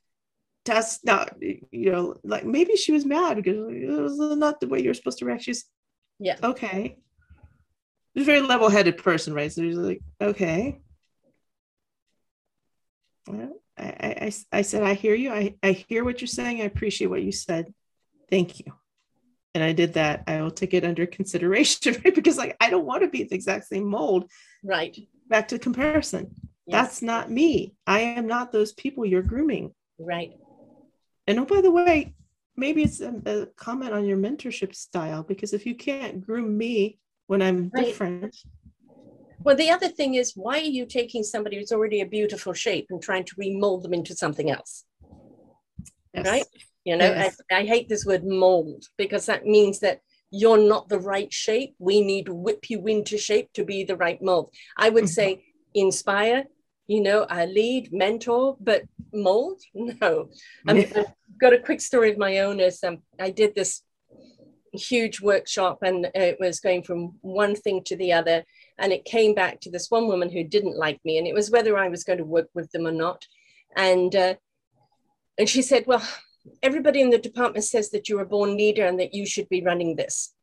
that's not, you know, like maybe she was mad because it was not the way you're supposed to react. She's, yeah, okay. She's a very level-headed person, right? So she's like, okay. Well, I, I, I said, I hear you. I, I hear what you're saying. I appreciate what you said. Thank you and I did that, I will take it under consideration, right? Because like I don't want to be the exact same mold. Right. Back to comparison. Yes. That's not me. I am not those people you're grooming. Right. And oh, by the way, maybe it's a, a comment on your mentorship style because if you can't groom me when I'm right. different. Well, the other thing is, why are you taking somebody who's already a beautiful shape and trying to remold them into something else? Yes. Right? You know, yes. I, I hate this word mold because that means that you're not the right shape. We need whip you into shape to be the right mold. I would mm-hmm. say inspire, you know, a lead, mentor, but mold? No. I mean, I've got a quick story of my own. Is um, I did this huge workshop and it was going from one thing to the other. And it came back to this one woman who didn't like me, and it was whether I was going to work with them or not. And uh, and she said, "Well, everybody in the department says that you're a born leader and that you should be running this."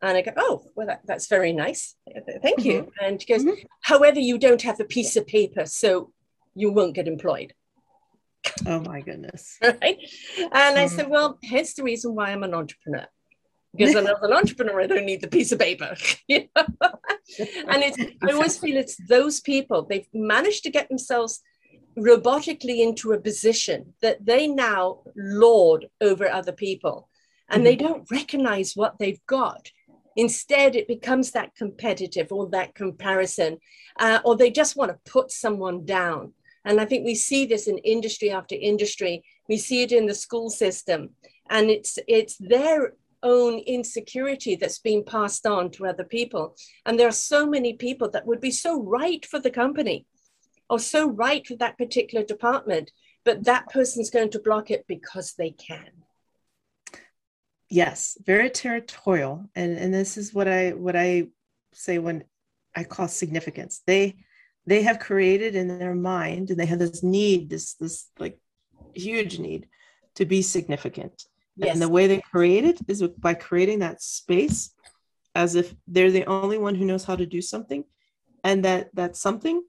And I go, "Oh, well, that, that's very nice. Thank mm-hmm. you." And she goes, mm-hmm. "However, you don't have a piece of paper, so you won't get employed." Oh my goodness! right? And mm-hmm. I said, "Well, here's the reason why I'm an entrepreneur." because I'm an entrepreneur, I don't need the piece of paper. you know? and it's I always feel it's those people, they've managed to get themselves robotically into a position that they now lord over other people and mm-hmm. they don't recognize what they've got. Instead, it becomes that competitive or that comparison, uh, or they just want to put someone down. And I think we see this in industry after industry. We see it in the school system, and it's it's their own insecurity that's being passed on to other people. And there are so many people that would be so right for the company or so right for that particular department, but that person's going to block it because they can. Yes, very territorial. And, and this is what I what I say when I call significance. They they have created in their mind and they have this need, this this like huge need to be significant Yes. And the way they create it is by creating that space as if they're the only one who knows how to do something and that that something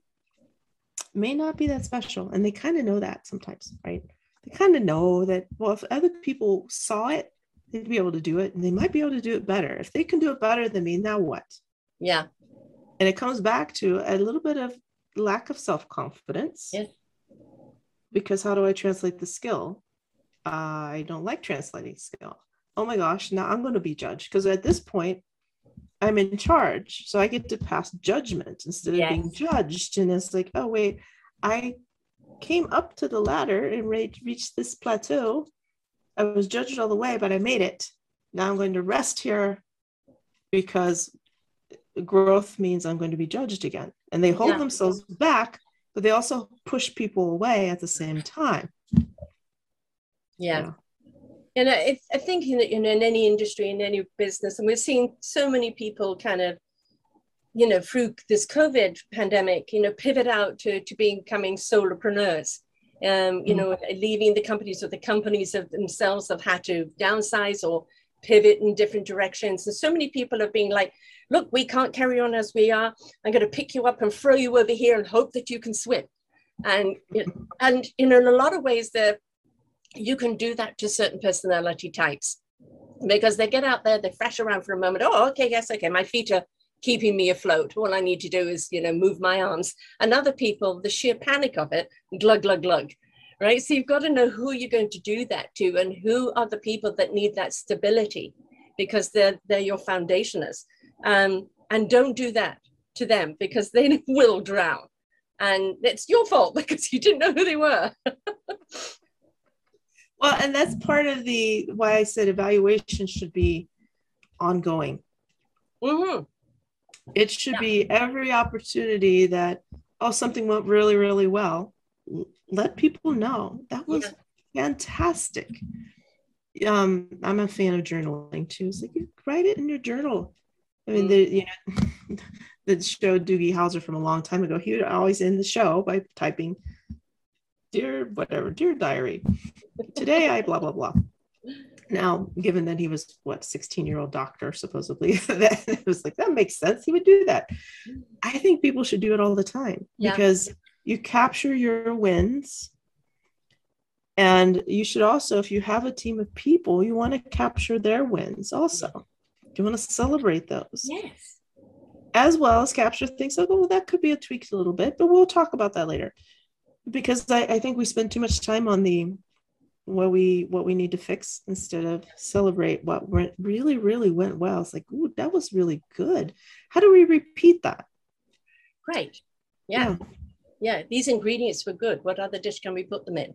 may not be that special and they kind of know that sometimes right? They kind of know that well if other people saw it they'd be able to do it and they might be able to do it better. If they can do it better than me now what? Yeah. And it comes back to a little bit of lack of self-confidence. Yes. because how do i translate the skill? I don't like translating skill. Oh my gosh, now I'm going to be judged. Because at this point, I'm in charge. So I get to pass judgment instead of yes. being judged. And it's like, oh, wait, I came up to the ladder and reached this plateau. I was judged all the way, but I made it. Now I'm going to rest here because growth means I'm going to be judged again. And they hold yeah. themselves back, but they also push people away at the same time yeah. yeah. And I, I think in, in, in any industry, in any business, and we're seeing so many people kind of, you know, through this COVID pandemic, you know, pivot out to, to becoming solopreneurs. Um, you mm know, leaving the companies or the companies of themselves have had to downsize or pivot in different directions. And so many people have been like, look, we can't carry on as we are. I'm going to pick you up and throw you over here and hope that you can swim. And, and you know, in a lot of ways, the you can do that to certain personality types because they get out there, they fresh around for a moment. Oh, okay, yes, okay, my feet are keeping me afloat. All I need to do is, you know, move my arms. And other people, the sheer panic of it, glug, glug, glug. Right. So you've got to know who you're going to do that to and who are the people that need that stability because they're they're your foundationers. Um, and don't do that to them because they will drown. And it's your fault because you didn't know who they were. well and that's part of the why i said evaluation should be ongoing mm-hmm. it should yeah. be every opportunity that oh something went really really well let people know that was yeah. fantastic um i'm a fan of journaling too it's like you write it in your journal i mean mm-hmm. the you know the show doogie howser from a long time ago he would always end the show by typing dear whatever, dear diary, today I blah blah blah. Now, given that he was what 16 year old doctor, supposedly, that it was like that makes sense. He would do that. I think people should do it all the time yeah. because you capture your wins. And you should also, if you have a team of people, you want to capture their wins also. You want to celebrate those. Yes. As well as capture things like, oh, well, that could be a tweak a little bit, but we'll talk about that later because I, I think we spend too much time on the what we what we need to fix instead of celebrate what went really really went well. It's like ooh that was really good. How do we repeat that? Great yeah. yeah. Yeah, these ingredients were good. What other dish can we put them in?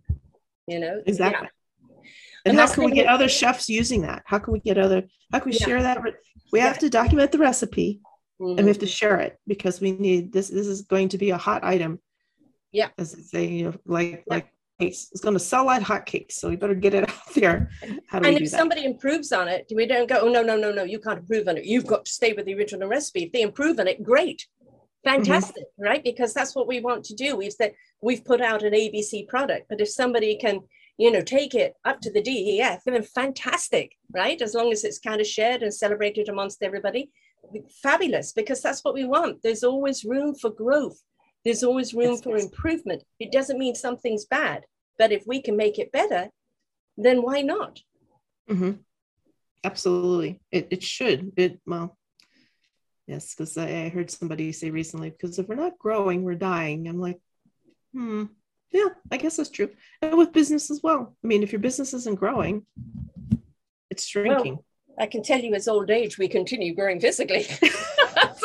You know? Exactly. Yeah. and, and how can we get other chefs using that? How can we get other how can we yeah. share that we have to document the recipe mm-hmm. and we have to share it because we need this this is going to be a hot item yeah as they say you know, like yeah. like. It's going to sell like hotcakes. So we better get it out there. How do and we if somebody improves on it, we don't go, oh, no, no, no, no, you can't improve on it. You've got to stay with the original recipe. If they improve on it, great. Fantastic, mm-hmm. right? Because that's what we want to do. We've said we've put out an ABC product, but if somebody can, you know, take it up to the DEF, then fantastic, right? As long as it's kind of shared and celebrated amongst everybody, fabulous, because that's what we want. There's always room for growth there's always room for improvement. It doesn't mean something's bad, but if we can make it better, then why not? Mm-hmm. Absolutely. It, it should. It, well, yes, because I, I heard somebody say recently, because if we're not growing, we're dying. I'm like, hmm, yeah, I guess that's true. And with business as well. I mean, if your business isn't growing, it's shrinking. Well, I can tell you as old age, we continue growing physically.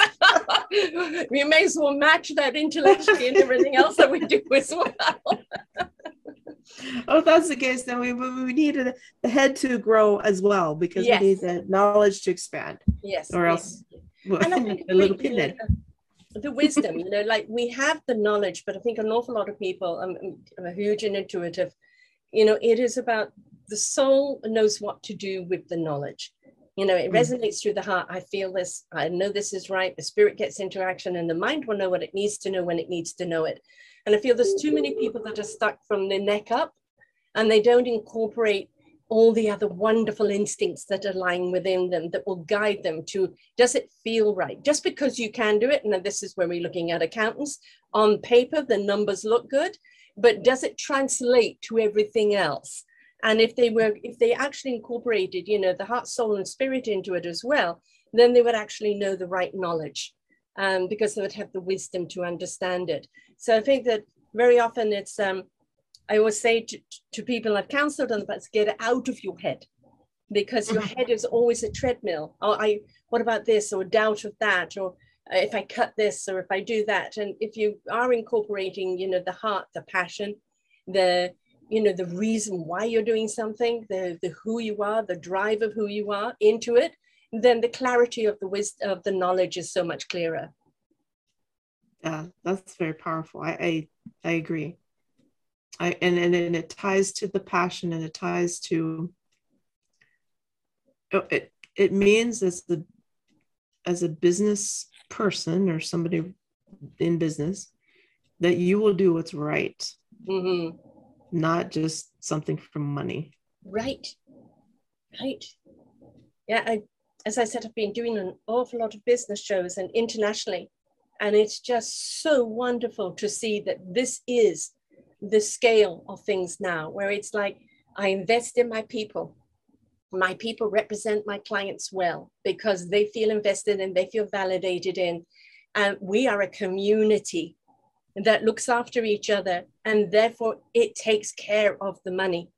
we may as well match that intellectually and everything else that we do as well. oh, if that's the case, then we, we need the head to grow as well because yes. we need the knowledge to expand. Yes. Or else well, and I think a little bit uh, the wisdom, you know, like we have the knowledge, but I think an awful lot of people, I'm, I'm a huge and intuitive, you know, it is about the soul knows what to do with the knowledge you know it mm. resonates through the heart. I feel this i know this is right. The spirit gets into action and the mind will know what it needs to know when it needs to know it. And i feel there's too many people that are stuck from the neck up and they don't incorporate all the other wonderful instincts that are lying within them that will guide them to does it feel right? Just because you can do it and this is where we're looking at accountants on paper the numbers look good but does it translate to everything else and if they were if they actually incorporated you know the heart soul and spirit into it as well then they would actually know the right knowledge um, because they would have the wisdom to understand it. So i think that very often it's um, i always say to, to people i've counseled on the get it out of your head because your mm-hmm. head is always a treadmill. Oh i what about this? Or doubt of that? Or uh, if i cut this? Or if i do that? And if you are incorporating you know the heart the passion the you know the reason why you're doing something the the who you are the drive of who you are into it then the clarity of the wisdom of the knowledge is so much clearer. Yeah that's very powerful. I i, I agree. I and, and and it ties to the passion and it ties to oh, it it means as the as a business person or somebody in business that you will do what's right. Mm-hmm not just something for money. Right. Right. Yeah, I, as I said, I've been doing an awful lot of business shows and internationally. And it's just so wonderful to see that this is the scale of things now, where it's like I invest in my people. My people represent my clients well because they feel invested and they feel validated in. And we are a community that looks after each other and therefore it takes care of the money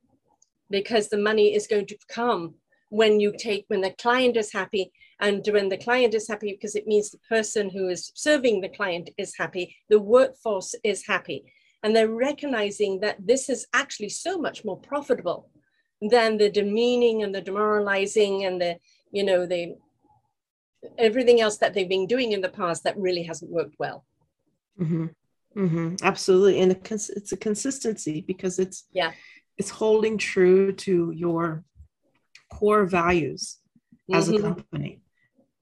because the money is going to come when you take when the client is happy and when the client is happy because it means the person who is serving the client is happy the workforce is happy and they're recognizing that this is actually so much more profitable than the demeaning and the demoralizing and the you know the everything else that they've been doing in the past that really hasn't worked well mm-hmm. Mm-hmm, absolutely, and it's a consistency because it's yeah, it's holding true to your core values mm-hmm. as a mm-hmm. company.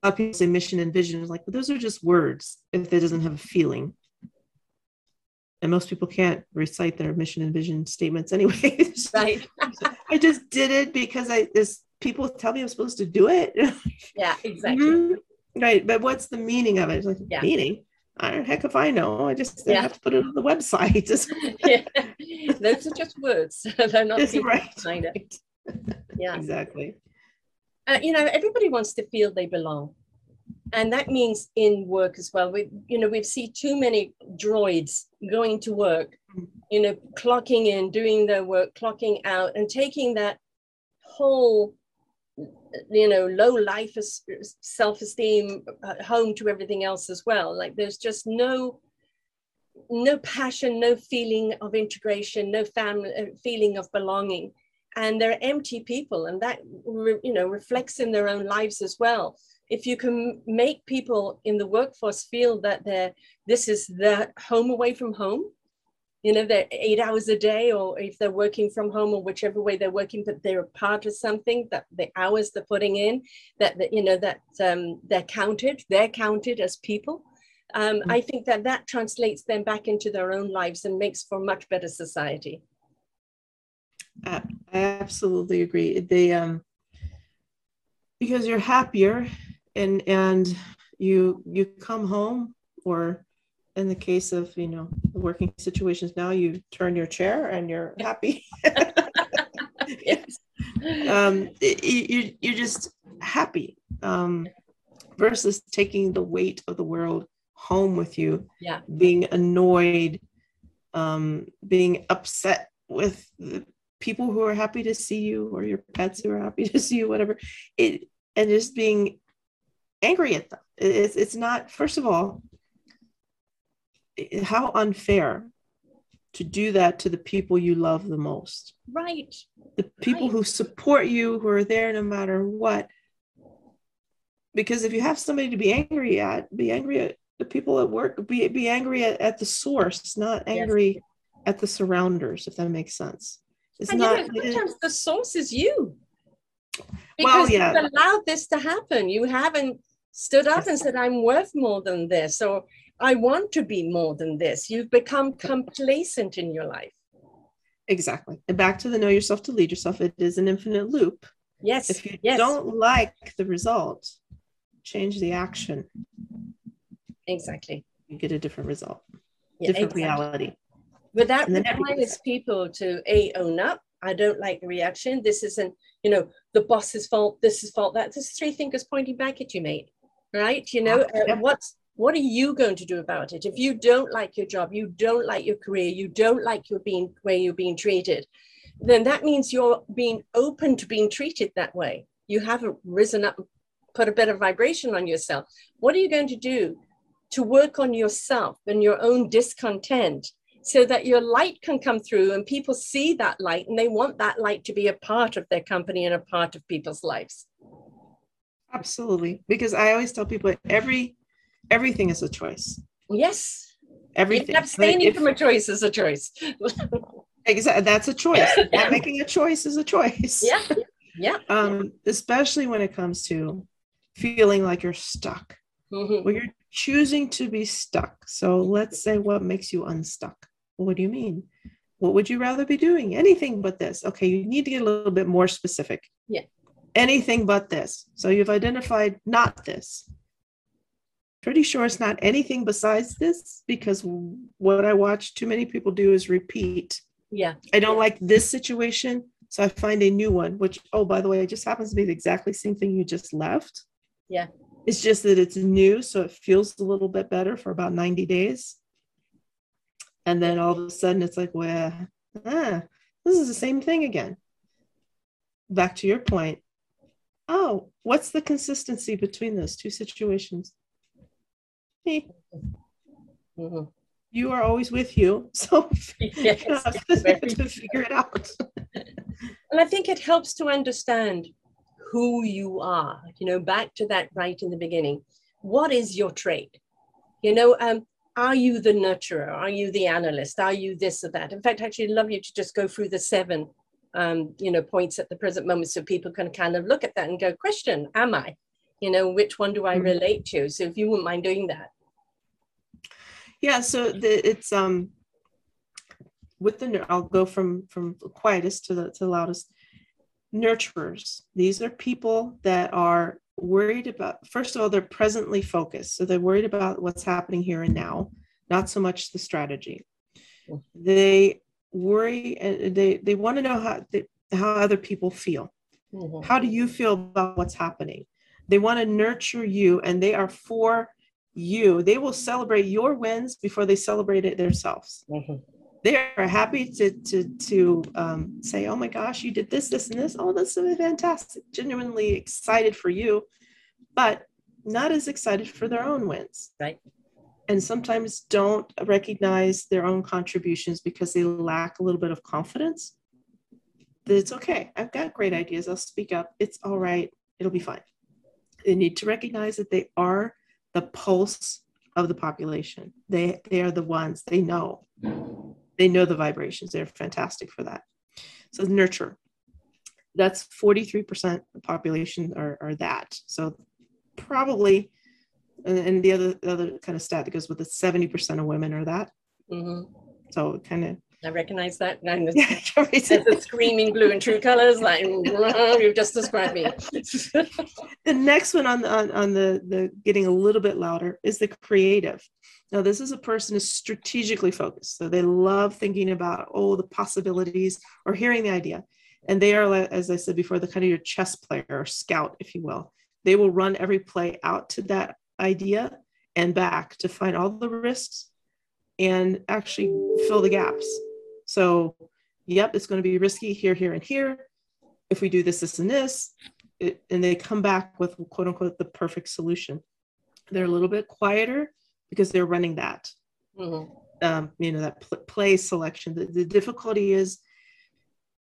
A lot of people say mission and vision is like, but those are just words if it doesn't have a feeling. And most people can't recite their mission and vision statements anyway. Right. I just did it because I this people tell me I'm supposed to do it. Yeah, exactly. Mm-hmm. Right. But what's the meaning of it? It's like yeah. meaning I don't heck if I know. I just yeah. have to put it on the website. yeah. Those are just words. They're not people right. behind it. Yeah. Exactly. Uh, you know, everybody wants to feel they belong. And that means in work as well. We, you know, we see too many droids going to work, you know, clocking in, doing their work, clocking out, and taking that whole you know low life self-esteem uh, home to everything else as well. Like there's just no no passion no feeling of integration no family uh, feeling of belonging. And they're empty people and that you know reflects in their own lives as well. If you can make people in the workforce feel that they're this is their home away from home you know they're eight hours a day or if they're working from home or whichever way they're working but they're a part of something that the hours they're putting in that, that you know that um, they're counted they're counted as people. Um, mm-hmm. i think that that translates them back into their own lives and makes for a much better society. I absolutely agree. They um because you're happier and and you you come home or in the case of you know working situations now you turn your chair and you're happy. Yes. Um you, you're just happy um versus taking the weight of the world home with you yeah. being annoyed um being upset with the people who are happy to see you or your pets who are happy to see you whatever. It and just being angry at them. It's, it's not first of all how unfair to do that to the people you love the most. Right. The people right. who support you, who are there no matter what. Because if you have somebody to be angry at, be angry at the people at work, be, be angry at, at the source, not angry yes. at the surrounders, if that makes sense. It's and not. You know, sometimes the source is you. Because well, yeah. you've allowed this to happen. You haven't stood up and said, I'm worth more than this, or I want to be more than this. You've become complacent in your life. Exactly. And back to the know yourself to lead yourself, it is an infinite loop. Yes. If you yes. don't like the result, change the action. Exactly. You get a different result, yeah, different exactly. reality. But that requires people to a own up. I don't like the reaction. This isn't, you know, the boss's fault. This is fault. That. This three fingers pointing back at you, mate. Right? You know, uh, what's what are you going to do about it? If you don't like your job, you don't like your career, you don't like your being where you're being treated, then that means you're being open to being treated that way. You haven't risen up, put a of vibration on yourself. What are you going to do to work on yourself and your own discontent so that your light can come through and people see that light and they want that light to be a part of their company and a part of people's lives? Absolutely. Because I always tell people every everything is a choice. Yes. Everything. Even abstaining if, from a choice is a choice. exactly. That's a choice. Not making a choice is a choice. Yeah. Yeah. Um, especially when it comes to feeling like you're stuck. Mm-hmm. Well, you're choosing to be stuck. So let's say what makes you unstuck. What do you mean? What would you rather be doing? Anything but this. Okay, you need to get a little bit more specific. Yeah. Anything but this. So you've identified not this pretty sure it's not anything besides this because what I watch too many people do is repeat. Yeah. I don't like this situation. So I find a new one, which, oh, by the way, it just happens to be the exactly same thing you just left. Yeah. It's just that it's new. So it feels a little bit better for about 90 days. And then all of a sudden it's like, well, ah, this is the same thing again. Back to your point. Oh, what's the consistency between those two situations? Mm-hmm. you are always with you. So yes, to figure it out. and I think it helps to understand who you are, you know, back to that right in the beginning. What is your trait? You know, um, are you the nurturer? Are you the analyst? Are you this or that? In fact, actually, I'd love you to just go through the seven, um, you know, points at the present moment so people can kind of look at that and go, question, am I? You know, which one do I mm-hmm. relate to? So if you wouldn't mind doing that. Yeah, so the, it's um with the I'll go from from quietest to the to the loudest. Nurturers. These are people that are worried about. First of all, they're presently focused, so they're worried about what's happening here and now, not so much the strategy. They worry and they they want to know how they, how other people feel. Mm-hmm. How do you feel about what's happening? They want to nurture you, and they are for you. They will celebrate your wins before they celebrate it themselves. Mm-hmm. They are happy to to to um, say, "Oh my gosh, you did this, this, and this. Oh, that's so fantastic!" Genuinely excited for you, but not as excited for their own wins. Right. And sometimes don't recognize their own contributions because they lack a little bit of confidence. That it's okay. I've got great ideas. I'll speak up. It's all right. It'll be fine. They need to recognize that they are the pulse of the population. They they are the ones they know. They know the vibrations. They're fantastic for that. So nurture. That's 43% of the population are, are that. So probably, and, the other the other kind of stat that goes with it, 70% of women are that. Mm-hmm. So kind of I recognize that. And it's, a screaming blue and true colors, like you've just described me. the next one on the on, on the the getting a little bit louder is the creative. Now, this is a person who's strategically focused. So they love thinking about oh the possibilities or hearing the idea. And they are, as I said before, the kind of your chess player or scout, if you will. They will run every play out to that idea and back to find all the risks and actually fill the gaps. So, yep, it's going to be risky here, here, and here. If we do this, this, and this, it, and they come back with quote unquote the perfect solution. They're a little bit quieter because they're running that. Mm-hmm. Um, you know that pl- play selection. The, the difficulty is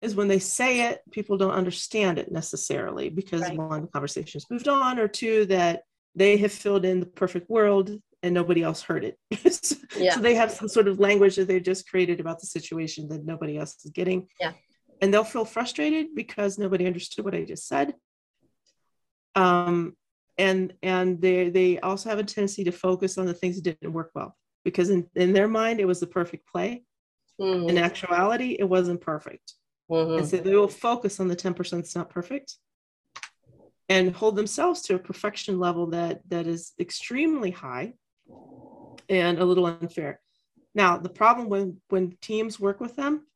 is when they say it, people don't understand it necessarily because right. one, the conversation's moved on, or two, that they have filled in the perfect world and nobody else heard it. so, yeah. so they have some sort of language that they've just created about the situation that nobody else is getting. Yeah. And they'll feel frustrated because nobody understood what I just said. Um, and and they they also have a tendency to focus on the things that didn't work well because in, in their mind it was the perfect play. Mm-hmm. In actuality, it wasn't perfect. Mm-hmm. And so they will focus on the 10% that's not perfect and hold themselves to a perfection level that that is extremely high and a little unfair. Now, the problem when when teams work with them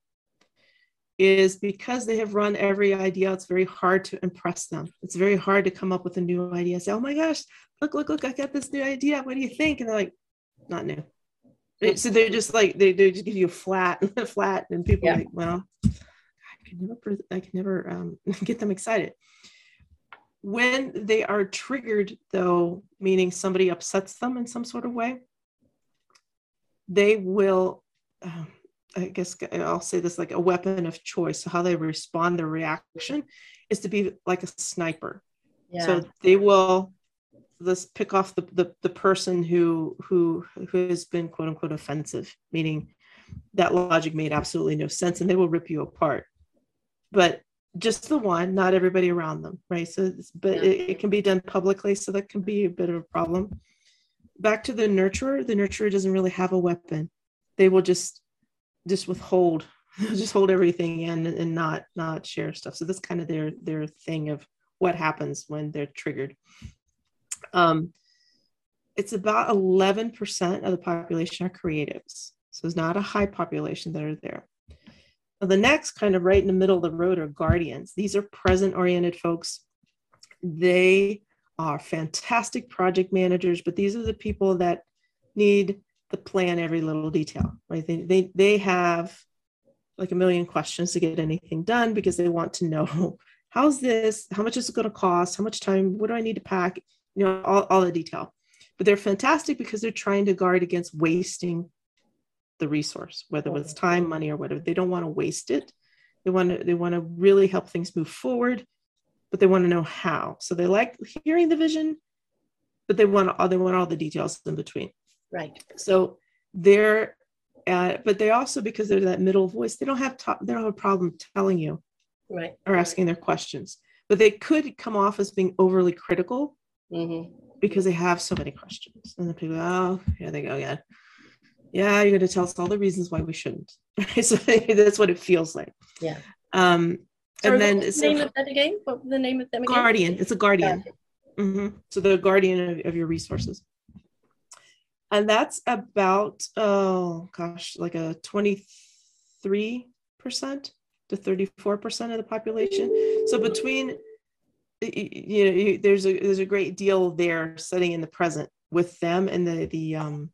is because they have run every idea, it's very hard to impress them. It's very hard to come up with a new idea. Say, oh my gosh, look, look, look, I got this new idea. What do you think? And they're like, not new. So they're just like they, they just give you a flat, flat, and people yeah. like, well, I can never, I can never um, get them excited. When they are triggered, though, meaning somebody upsets them in some sort of way, they will, um, I guess I'll say this like a weapon of choice. So, how they respond, their reaction is to be like a sniper. Yeah. So, they will let's pick off the, the, the person who who who has been quote unquote offensive meaning that logic made absolutely no sense and they will rip you apart but just the one, not everybody around them, right? So, but yeah. it, it, can be done publicly, so that can be a bit of a problem. Back to the nurturer, the nurturer doesn't really have a weapon. They will just just withhold, just hold everything in and not not share stuff. So that's kind of their their thing of what happens when they're triggered. Um, it's about 11% of the population are creatives. So it's not a high population that are there. The next, kind of right in the middle of the road, are guardians. These are present oriented folks. They are fantastic project managers, but these are the people that need to plan every little detail, right? They, they, they have like a million questions to get anything done because they want to know how's this, how much is it going to cost, how much time, what do I need to pack, you know, all, all the detail. But they're fantastic because they're trying to guard against wasting the resource, whether it's time, money, or whatever. They don't want to waste it. They want to they want to really help things move forward, but they want to know how. So they like hearing the vision, but they want all they want all the details in between. Right. So they're uh, but they also because they're that middle voice, they don't have to, they don't have a problem telling you, right, or asking their questions. But they could come off as being overly critical mm-hmm. because they have so many questions, and the people, oh, here they go again yeah, you're going to tell us all the reasons why we shouldn't. so that's what it feels like. Yeah. Um, and then the name of that again? What was the name of them again? Guardian. It's a guardian. Mm-hmm. So the guardian of, of your resources. And that's about oh gosh, like a 23% to 34% of the population. So between you know, there's a there's a great deal there sitting in the present with them and the the um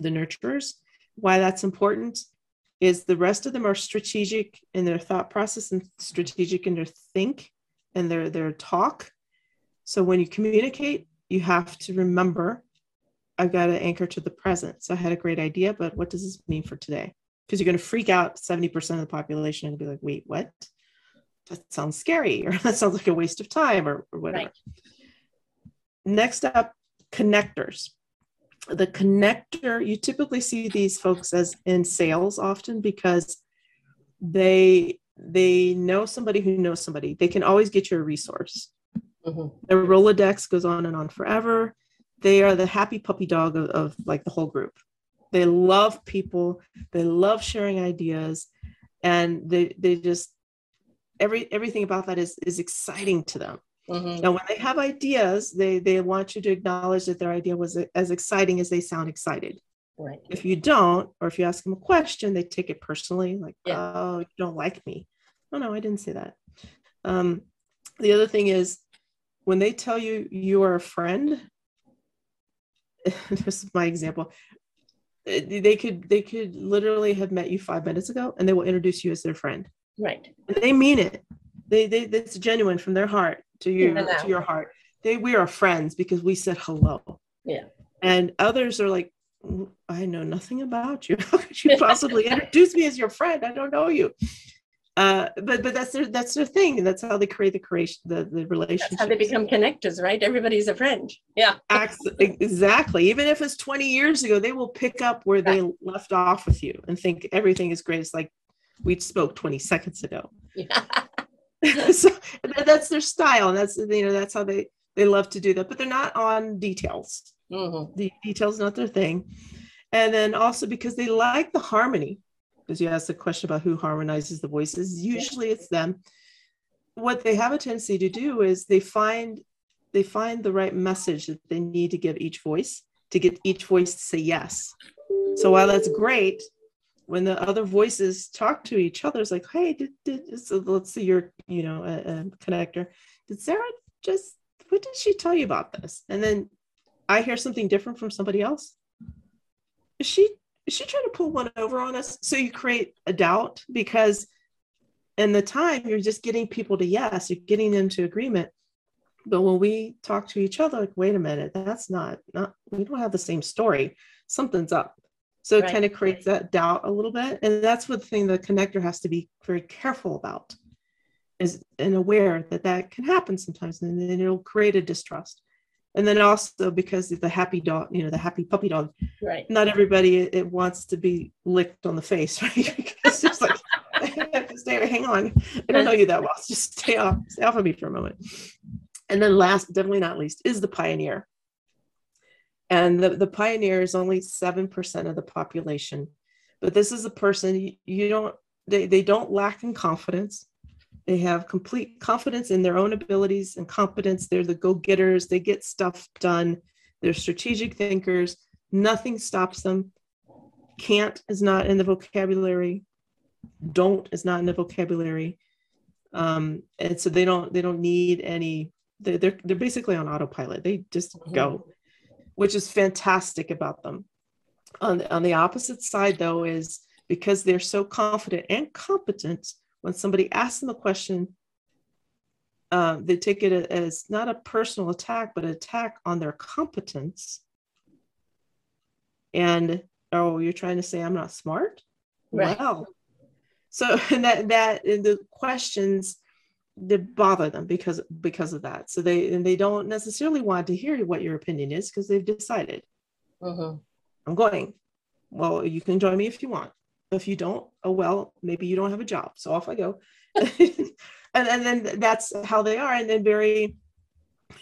the nurturers. Why that's important is the rest of them are strategic in their thought process and strategic in their think and their their talk. So when you communicate, you have to remember I've got to anchor to the present. So I had a great idea, but what does this mean for today? Because you're going to freak out 70% of the population and be like, wait, what? That sounds scary, or that sounds like a waste of time, or, or whatever. Right. Next up, connectors. The connector, you typically see these folks as in sales often because they they know somebody who knows somebody. They can always get you a resource. Mm-hmm. Their Rolodex goes on and on forever. They are the happy puppy dog of, of like the whole group. They love people. They love sharing ideas, and they they just every everything about that is is exciting to them. Mm-hmm. Now, when they have ideas, they they want you to acknowledge that their idea was as exciting as they sound excited. Right. If you don't, or if you ask them a question, they take it personally, like, yeah. "Oh, you don't like me." Oh no, I didn't say that. Um, the other thing is, when they tell you you are a friend, this is my example. They could they could literally have met you five minutes ago, and they will introduce you as their friend. Right. And they mean it. They they it's genuine from their heart to you to your heart. They we are friends because we said hello. Yeah. And others are like, I know nothing about you. How could you possibly introduce me as your friend? I don't know you. Uh, but but that's their that's their thing, and that's how they create the creation the the relationship. That's how they become connectors, right? Everybody's a friend. Yeah. exactly. Even if it's 20 years ago, they will pick up where they left off with you and think everything is great. It's like we spoke 20 seconds ago. Yeah. so that's their style and that's you know that's how they they love to do that but they're not on details. Mm-hmm. the details not their thing. And then also because they like the harmony because you asked the question about who harmonizes the voices usually it's them. What they have a tendency to do is they find they find the right message that they need to give each voice to get each voice to say yes. So while that's great when the other voices talk to each other, it's like, hey, did, did so let's see your, you know, a, a connector. Did Sarah just what did she tell you about this? And then I hear something different from somebody else. Is she is she trying to pull one over on us? So you create a doubt because in the time you're just getting people to yes, you're getting them to agreement. But when we talk to each other, like, wait a minute, that's not not we don't have the same story. Something's up. So right. it kind of creates that doubt a little bit. And that's what the thing the connector has to be very careful about is and aware that that can happen sometimes and then it'll create a distrust. And then also because the happy dog, you know, the happy puppy dog, right? Not everybody it, wants to be licked on the face, right? it's just like, stay, hang on, I don't know you that well. Just stay off, stay off of me for a moment. And then last, definitely not least, is the pioneer and the, the pioneer is only 7% of the population. But this is a person you, you don't they, they don't lack in confidence. They have complete confidence in their own abilities and competence. They're the go-getters. They get stuff done. They're strategic thinkers. Nothing stops them. Can't is not in the vocabulary. Don't is not in the vocabulary. Um, and so they don't they don't need any they're, they're, they're basically on autopilot. They just mm-hmm. go which is fantastic about them. On, on the opposite side, though, is because they're so confident and competent, when somebody asks them a question, uh, they take it as not a personal attack, but an attack on their competence. And oh, you're trying to say I'm not smart? Right. Well, so that that the questions they bother them because because of that. So they and they don't necessarily want to hear what your opinion is because they've decided. Mm-hmm. i'm going. Well you can join me if you want. If you don't oh well maybe you don't have a job so off i go. And, and then that's how they are and then very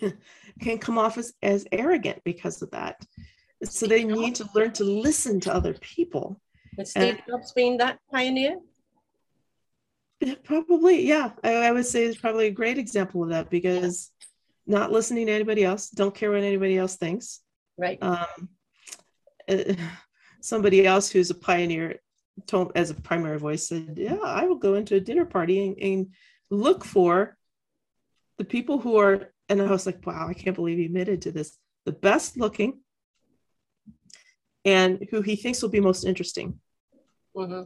can come off as, as arrogant because of that. So they need to learn to listen to other people. Is Steve Jobs being that pioneer Probably, yeah. I, I, would say it's probably a great example of that because yeah. not listening to anybody else, don't care what anybody else thinks. Right. Um, uh, somebody else who's a pioneer told as a primary voice said, "Yeah, I will go into a dinner party and, and look for the people who are." And I was like, "Wow, I can't believe he admitted to this. The best looking, and who he thinks will be most interesting." Mm-hmm.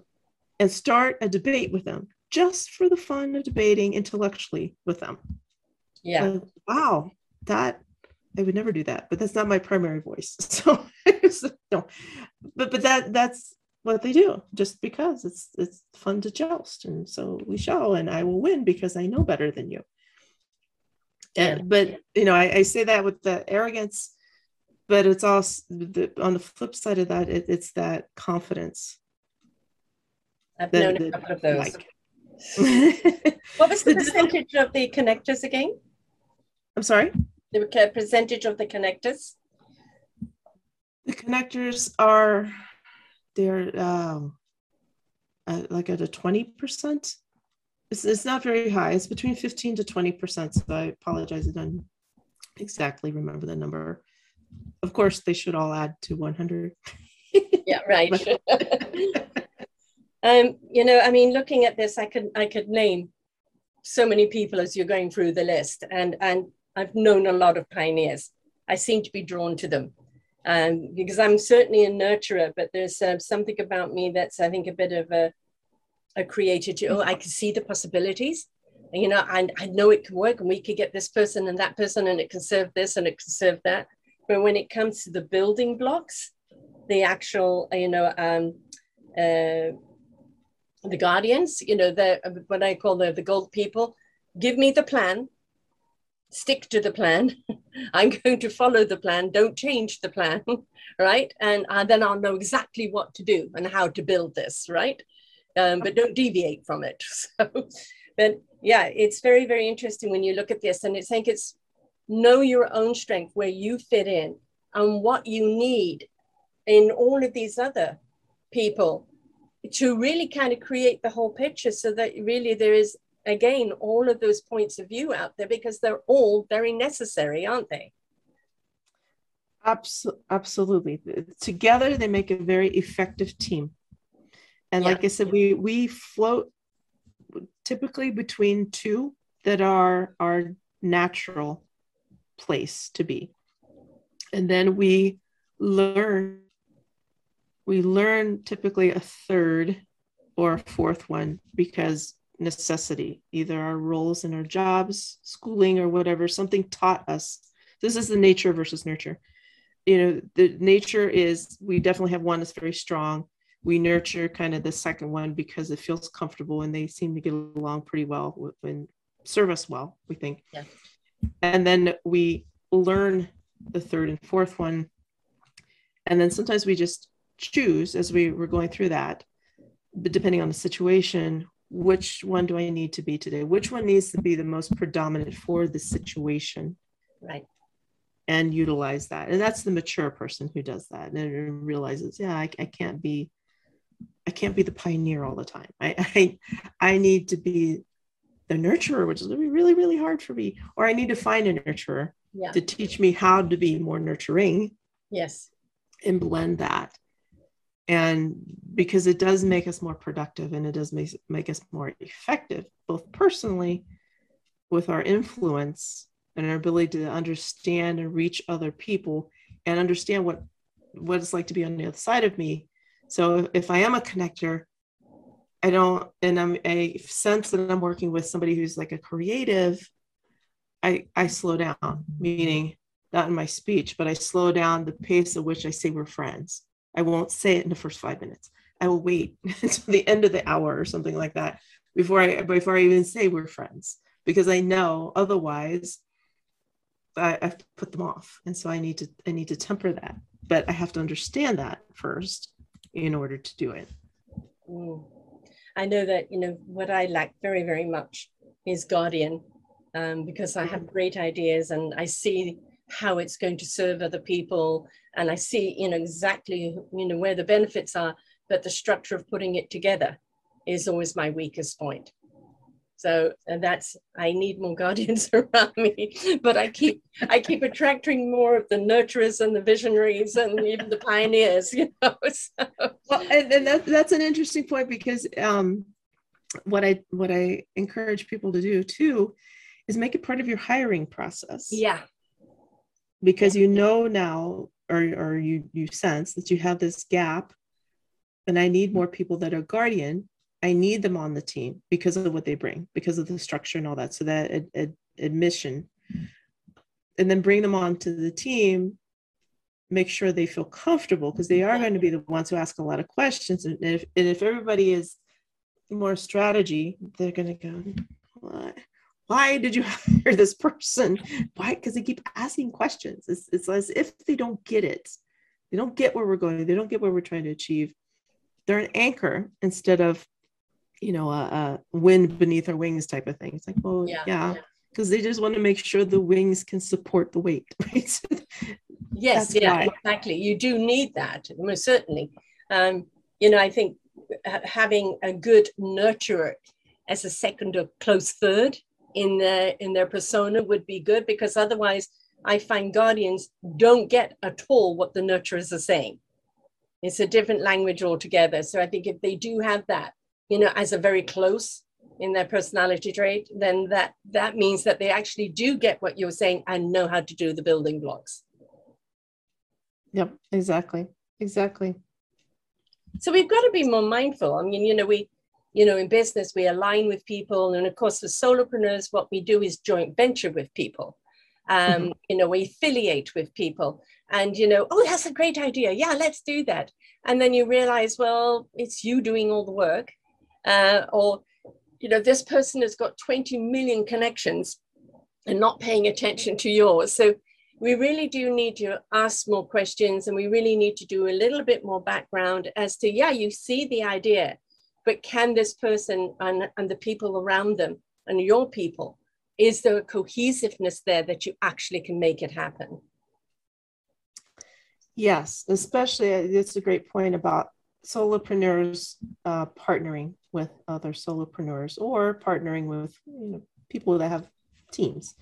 And start a debate with them just for the fun of debating intellectually with them. Yeah. wow, that I would never do that, but that's not my primary voice. So no, but but that that's what they do just because it's it's fun to joust, and so we shall, and I will win because I know better than you. And but you know, I, I say that with the arrogance but it's also the, on the flip side of that, it, it's that confidence. I've known a couple of those. Like. What was the percentage of the connectors again? I'm sorry? The percentage of the connectors? The connectors are, they're um, uh, like at a 20%. It's, it's not very high. It's between 15 to 20%. So I apologize. I don't exactly remember the number. Of course, they should all add to 100. yeah, right. um, you know, I mean, looking at this, I could I could name so many people as you're going through the list, and and I've known a lot of pioneers. I seem to be drawn to them um, because I'm certainly a nurturer, but there's uh, something about me that's I think a bit of a a creator too. Oh, I can see the possibilities. You know, and I know it can work, and we could get this person and that person, and it can serve this and it can serve that. But when it comes to the building blocks, the actual, you know, um, uh, the guardians, you know, the what I call the the gold people, give me the plan, stick to the plan. I'm going to follow the plan. Don't change the plan, right? And uh, then I'll know exactly what to do and how to build this, right? Um, but don't deviate from it. So, but yeah, it's very, very interesting when you look at this, and I think it's know your own strength, where you fit in, and what you need in all of these other people to really kind of create the whole picture so that really there is again all of those points of view out there because they're all very necessary aren't they? Absolutely. Together they make a very effective team. And yeah. like i said we we float typically between two that are our natural place to be. And then we learn we learn typically a third or a fourth one because necessity either our roles in our jobs schooling or whatever something taught us this is the nature versus nurture you know the nature is we definitely have one that's very strong we nurture kind of the second one because it feels comfortable and they seem to get along pretty well and serve us well we think yeah. and then we learn the third and fourth one. And then sometimes we just choose as we were going through that, but depending on the situation, which one do I need to be today? Which one needs to be the most predominant for the situation? Right. And utilize that. And that's the mature person who does that and realizes, yeah, I, I can't be, I can't be the pioneer all the time. I, I, I need to be the nurturer, which is going to be really, really hard for me. Or I need to find a nurturer yeah. to teach me how to be more nurturing. Yes. And blend that. And because it does make us more productive and it does make, make us more effective, both personally with our influence and our ability to understand and reach other people and understand what what it's like to be on the other side of me. So if I am a connector, I don't, and I'm a sense that I'm working with somebody who's like a creative, I, I slow down, meaning not in my speech, but I slow down the pace at which I say we're friends. I won't say it in the first five minutes. I will wait until the end of the hour or something like that before I before I even say we're friends because I know otherwise I, I've put them off, and so I need to I need to temper that. But I have to understand that first in order to do it. Mm. I know that you know what I lack very very much is guardian um, because I have great ideas and I see how it's going to serve other people and I see you know exactly you know where the benefits are but the structure of putting it together is always my weakest point so that's I need more guardians around me but I keep I keep attracting more of the nurturers and the visionaries and even the pioneers you know so. well and, and that, that's an interesting point because um what I what I encourage people to do too is make it part of your hiring process. Yeah. Because you know now, or, or you, you sense that you have this gap, and I need more people that are guardian. I need them on the team because of what they bring, because of the structure and all that. So that ad, ad, admission, and then bring them onto the team. Make sure they feel comfortable because they are going to be the ones who ask a lot of questions. And if, and if everybody is more strategy, they're going to go, what? Why did you hire this person? Why? Because they keep asking questions. It's, it's as if they don't get it. They don't get where we're going. They don't get what we're trying to achieve. They're an anchor instead of, you know, a, a wind beneath our wings type of thing. It's like, well, yeah, because yeah. they just want to make sure the wings can support the weight, right? yes, yeah, why. exactly. You do need that, most certainly. Um, you know, I think having a good nurturer as a second or close third in their in their persona would be good because otherwise I find guardians don't get at all what the nurturers are saying. It's a different language altogether. So I think if they do have that, you know, as a very close in their personality trait, then that that means that they actually do get what you're saying and know how to do the building blocks. Yep, exactly. Exactly. So we've got to be more mindful. I mean, you know, we you know, in business, we align with people. And of course, for solopreneurs, what we do is joint venture with people. Um, mm-hmm. You know, we affiliate with people. And, you know, oh, that's a great idea. Yeah, let's do that. And then you realize, well, it's you doing all the work. Uh, or, you know, this person has got 20 million connections and not paying attention to yours. So we really do need to ask more questions and we really need to do a little bit more background as to, yeah, you see the idea but can this person and, and the people around them and your people, is there a cohesiveness there that you actually can make it happen? Yes, especially uh, it's a great point about solopreneurs uh, partnering with other solopreneurs or partnering with you know, people that have teams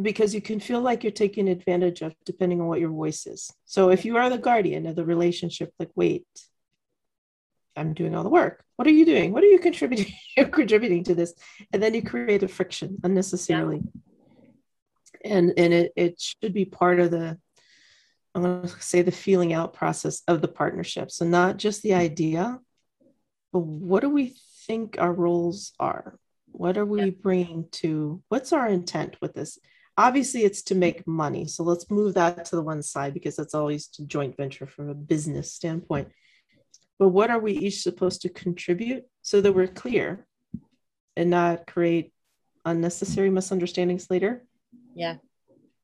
because you can feel like you're taking advantage of depending on what your voice is. So if you are the guardian of the relationship, like, wait, I'm doing all the work. What are you doing? What are you contributing? You're contributing to this. And then you create a friction unnecessarily. Yeah. And and it, it should be part of the I'm going to say the feeling out process of the partnership. So not just the idea, but what do we think our roles are? What are we yeah. bringing to what's our intent with this? Obviously, it's to make money. So let's move that to the one side because that's always a joint venture from a business standpoint but what are we each supposed to contribute so that we're clear and not create unnecessary misunderstandings later? Yeah.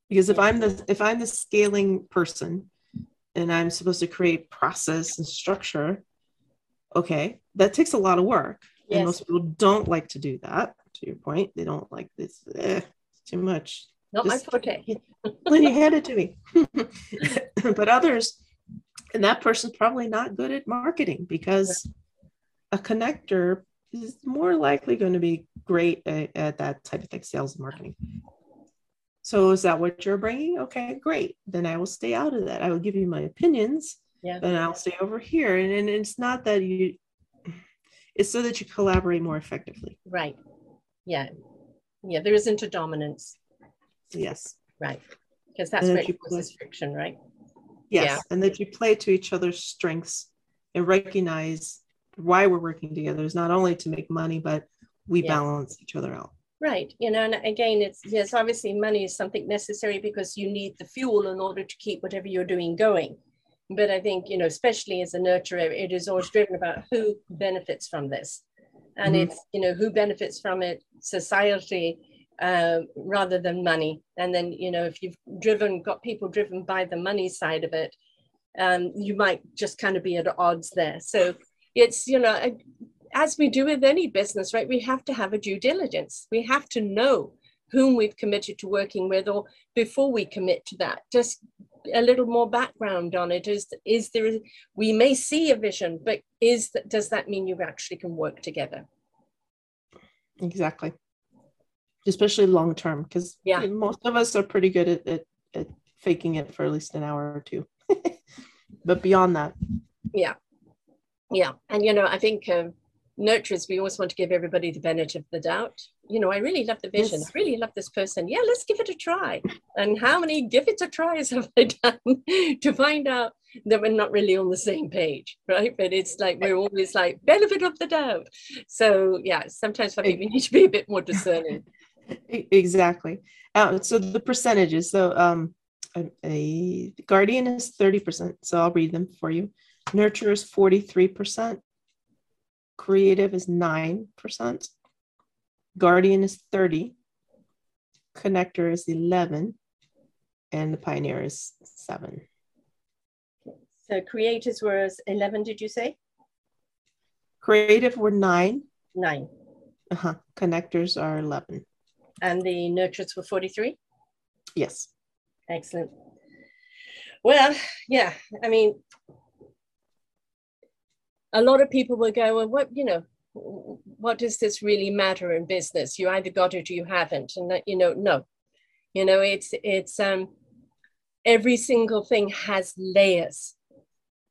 Because if i'm the if i'm the scaling person and i'm supposed to create process and structure okay that takes a lot of work. Yes. and most people don't like to do that to your point. They don't like this eh, too much. Not Just, my forte when you hand it to me. But others and that person's probably not good at marketing because a connector is more likely going to be great at, at, that type of thing sales and marketing. So is that what you're bringing? Okay great. Then i will stay out of that. I will give you my opinions yeah. then i'll stay over here. And, and it's not that you it's so that you collaborate more effectively. Right. Yeah. Yeah there isn't a dominance. Yes. Right. Because that's where it causes friction right Yes. Yeah. And that you play to each other's strengths and recognize why we're working together is not only to make money, but we yeah. balance each other out. Right. You know, and again, it's yes, obviously money is something necessary because you need the fuel in order to keep whatever you're doing going. But I think, you know, especially as a nurturer, it is always driven about who benefits from this. And mm-hmm. it's, you know, who benefits from it, society, uh, rather than money. And then, you know, if you've driven, got people driven by the money side of it, um, you might just kind of be at odds there. So it's, you know, as we do with any business, right, we have to have a due diligence. We have to know whom we've committed to working with or before we commit to that. Just a little more background on it is is there we may see a vision but is that does that mean you actually can work together exactly especially long term because yeah. most of us are pretty good at, at, at faking it for at least an hour or two. But beyond that. Yeah. Yeah. And you know i think um, nurturers we always want to give everybody the benefit of the doubt. You know i really love the vision. Yes. i really love this person. Yeah let's give it a try. And how many give it a tries have i done to find out that we're not really on the same page right? But it's like we're always like benefit of the doubt. So yeah sometimes i think we need to be a bit more discerning exactly. Uh, so the percentages. So um, a, a, guardian is 30%. So I'll read them for you. Nurture is 43%. Creative is 9%. Guardian is 30, Connector is 11, and the Pioneer is 7. So creators were 11, did you say? Creative were 9. 9. Uh-huh. Connectors are 11. And the nurturers were 43? Yes. Excellent. Well, yeah, I mean, a lot of people will go, well, what, you know, what does this really matter in business? You either got it or you haven't. And that, you know, no, you know, it's, it's, um, every single thing has layers.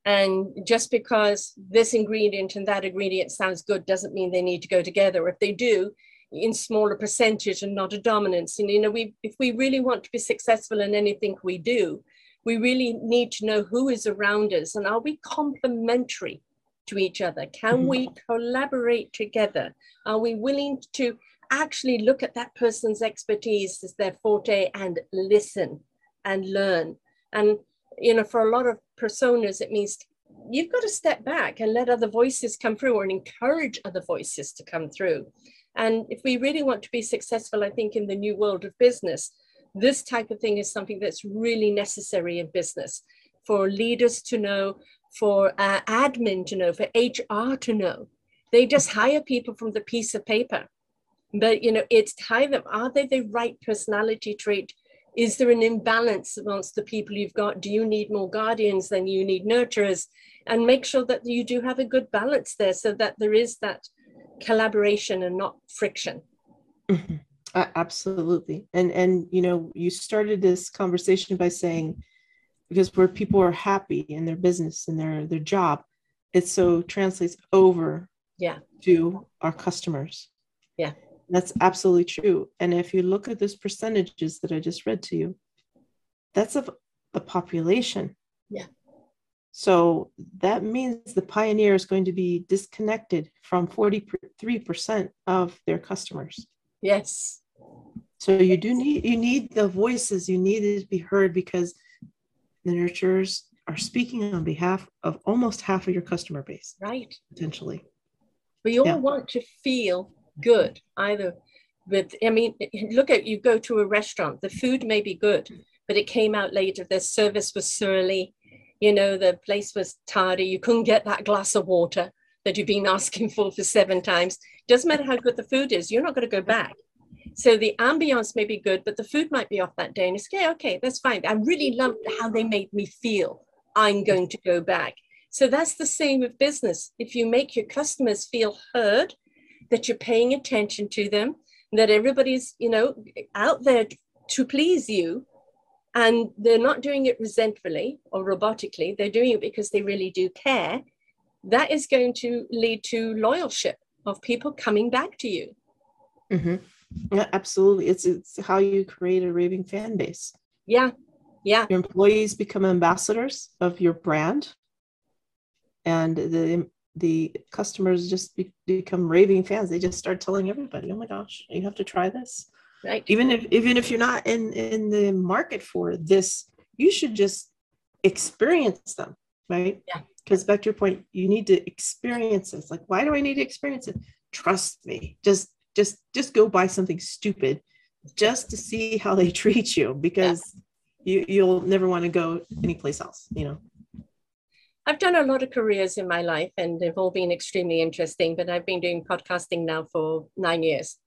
And just because this ingredient and that ingredient sounds good doesn't mean they need to go together. If they do, in smaller percentage and not a dominance. And you know, we if we really want to be successful in anything we do, we really need to know who is around us and are we complementary to each other? Can we mm-hmm. collaborate together? Are we willing to actually look at that person's expertise as their forte and listen and learn? And you know, for a lot of personas, it means you've got to step back and let other voices come through and encourage other voices to come through. And if we really want to be successful, I think in the new world of business, this type of thing is something that's really necessary in business for leaders to know, for uh, admin to know, for HR to know. They just hire people from the piece of paper. But you know, it's hire them. Are they the right personality trait? Is there an imbalance amongst the people you've got? Do you need more guardians than you need nurturers? And make sure that you do have a good balance there so that there is that collaboration and not friction. Mm-hmm. Uh, absolutely. And and you know, you started this conversation by saying because where people are happy in their business and their their job, it so translates over yeah to our customers. Yeah. That's absolutely true. And if you look at those percentages that I just read to you, that's of the population. Yeah. So that means the pioneer is going to be disconnected from 43% of their customers. Yes. So you do need you need the voices, you need it to be heard because the nurturers are speaking on behalf of almost half of your customer base. Right. Potentially. We all yeah. want to feel good, either with I mean, look at you go to a restaurant, the food may be good, but it came out later, the service was surly, you know, the place was tardy, you couldn't get that glass of water that you've been asking for for seven times. Doesn't matter how good the food is, you're not going to go back. So the ambiance may be good, but the food might be off that day. And it's okay, okay, that's fine. I really loved how they made me feel. I'm going to go back. So that's the same with business. If you make your customers feel heard, that you're paying attention to them, that everybody's, you know, out there to please you, and they're not doing it resentfully or robotically, they're doing it because they really do care, that is going to lead to loyalship of people coming back to you. Mm-hmm. Yeah, absolutely. It's it's how you create a raving fan base. Yeah. Yeah. Your employees become ambassadors of your brand. And the the customers just be, become raving fans. They just start telling everybody, "Oh my gosh, you have to try this." Right. Even if even if you're not in in the market for this, you should just experience them, right? Yeah. Because back to your point, you need to experience this. Like, why do I need to experience it? Trust me. Just just just go buy something stupid just to see how they treat you because yeah. you you'll never want to go anyplace else you know I've done a lot of careers in my life and they've all been extremely interesting, but I've been doing podcasting now for nine years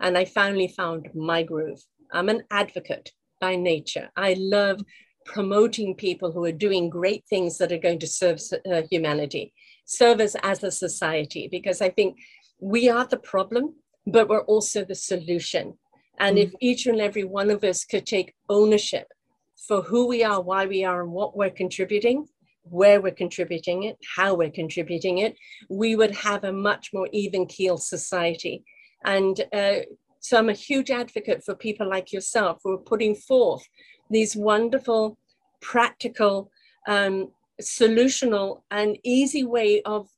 and I finally found my groove. I'm an advocate by nature. I love promoting people who are doing great things that are going to serve uh, humanity, serve us as a society, because I think we are the problem but we're also the solution. And mm if each and every one of us could take ownership for who we are, why we are, and what we're contributing, where we're contributing it, how we're contributing it, we would have a much more even keel society. And uh, so I'm a huge advocate for people like yourself who are putting forth these wonderful, practical, um, solutional, and easy way of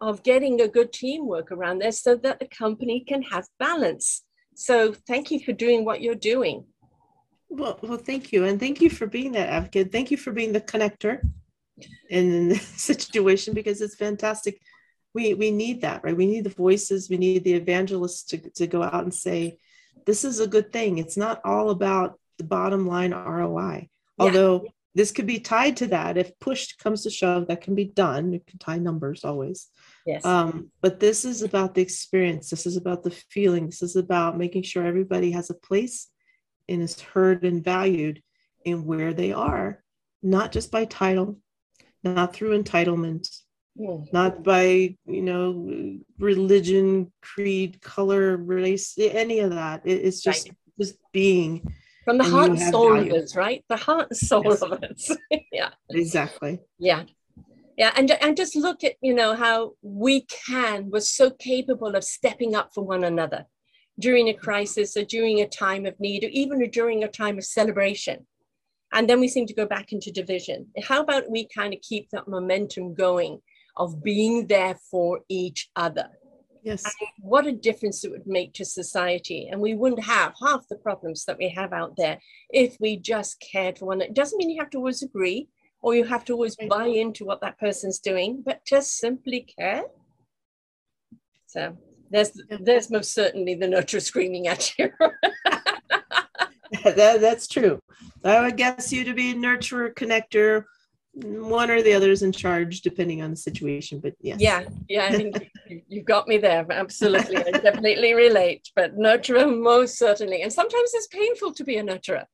of getting a good teamwork around there so that the company can have balance. So thank you for doing what you're doing. Well, well, thank you. And thank you for being that advocate. Thank you for being the connector in this situation because it's fantastic. We we need that right? We need the voices we need the evangelists to, to go out and say this is a good thing. It's not all about the bottom line roi although yeah. this could be tied to that. If push comes to shove that can be done. You can tie numbers always. Yes. Um, but this is about the experience. This is about the feeling. This is about making sure everybody has a place and is heard and valued in where they are not just by title not through entitlement not by you know religion creed color race any of that. It, it's just right. just being. From the heart and soul value. of us right? The heart and soul yes. of us yeah. Exactly. Yeah. Yeah and, and just look at you know how we can we're so capable of stepping up for one another during a crisis or during a time of need or even during a time of celebration. And then we seem to go back into division. How about we kind of keep that momentum going of being there for each other. Yes. And what a difference it would make to society. And we wouldn't have half the problems that we have out there if we just cared for one. It doesn't mean you have to always agree or you have to always buy into what that person's doing, but just simply care. So there's there's most certainly the nurture screaming at you. that, that's true. I would guess you to be a nurturer, connector, one or the other is in charge depending on the situation but yes. Yeah yeah i think you've got me there absolutely. I definitely relate but nurturer most certainly. And sometimes it's painful to be a nurturer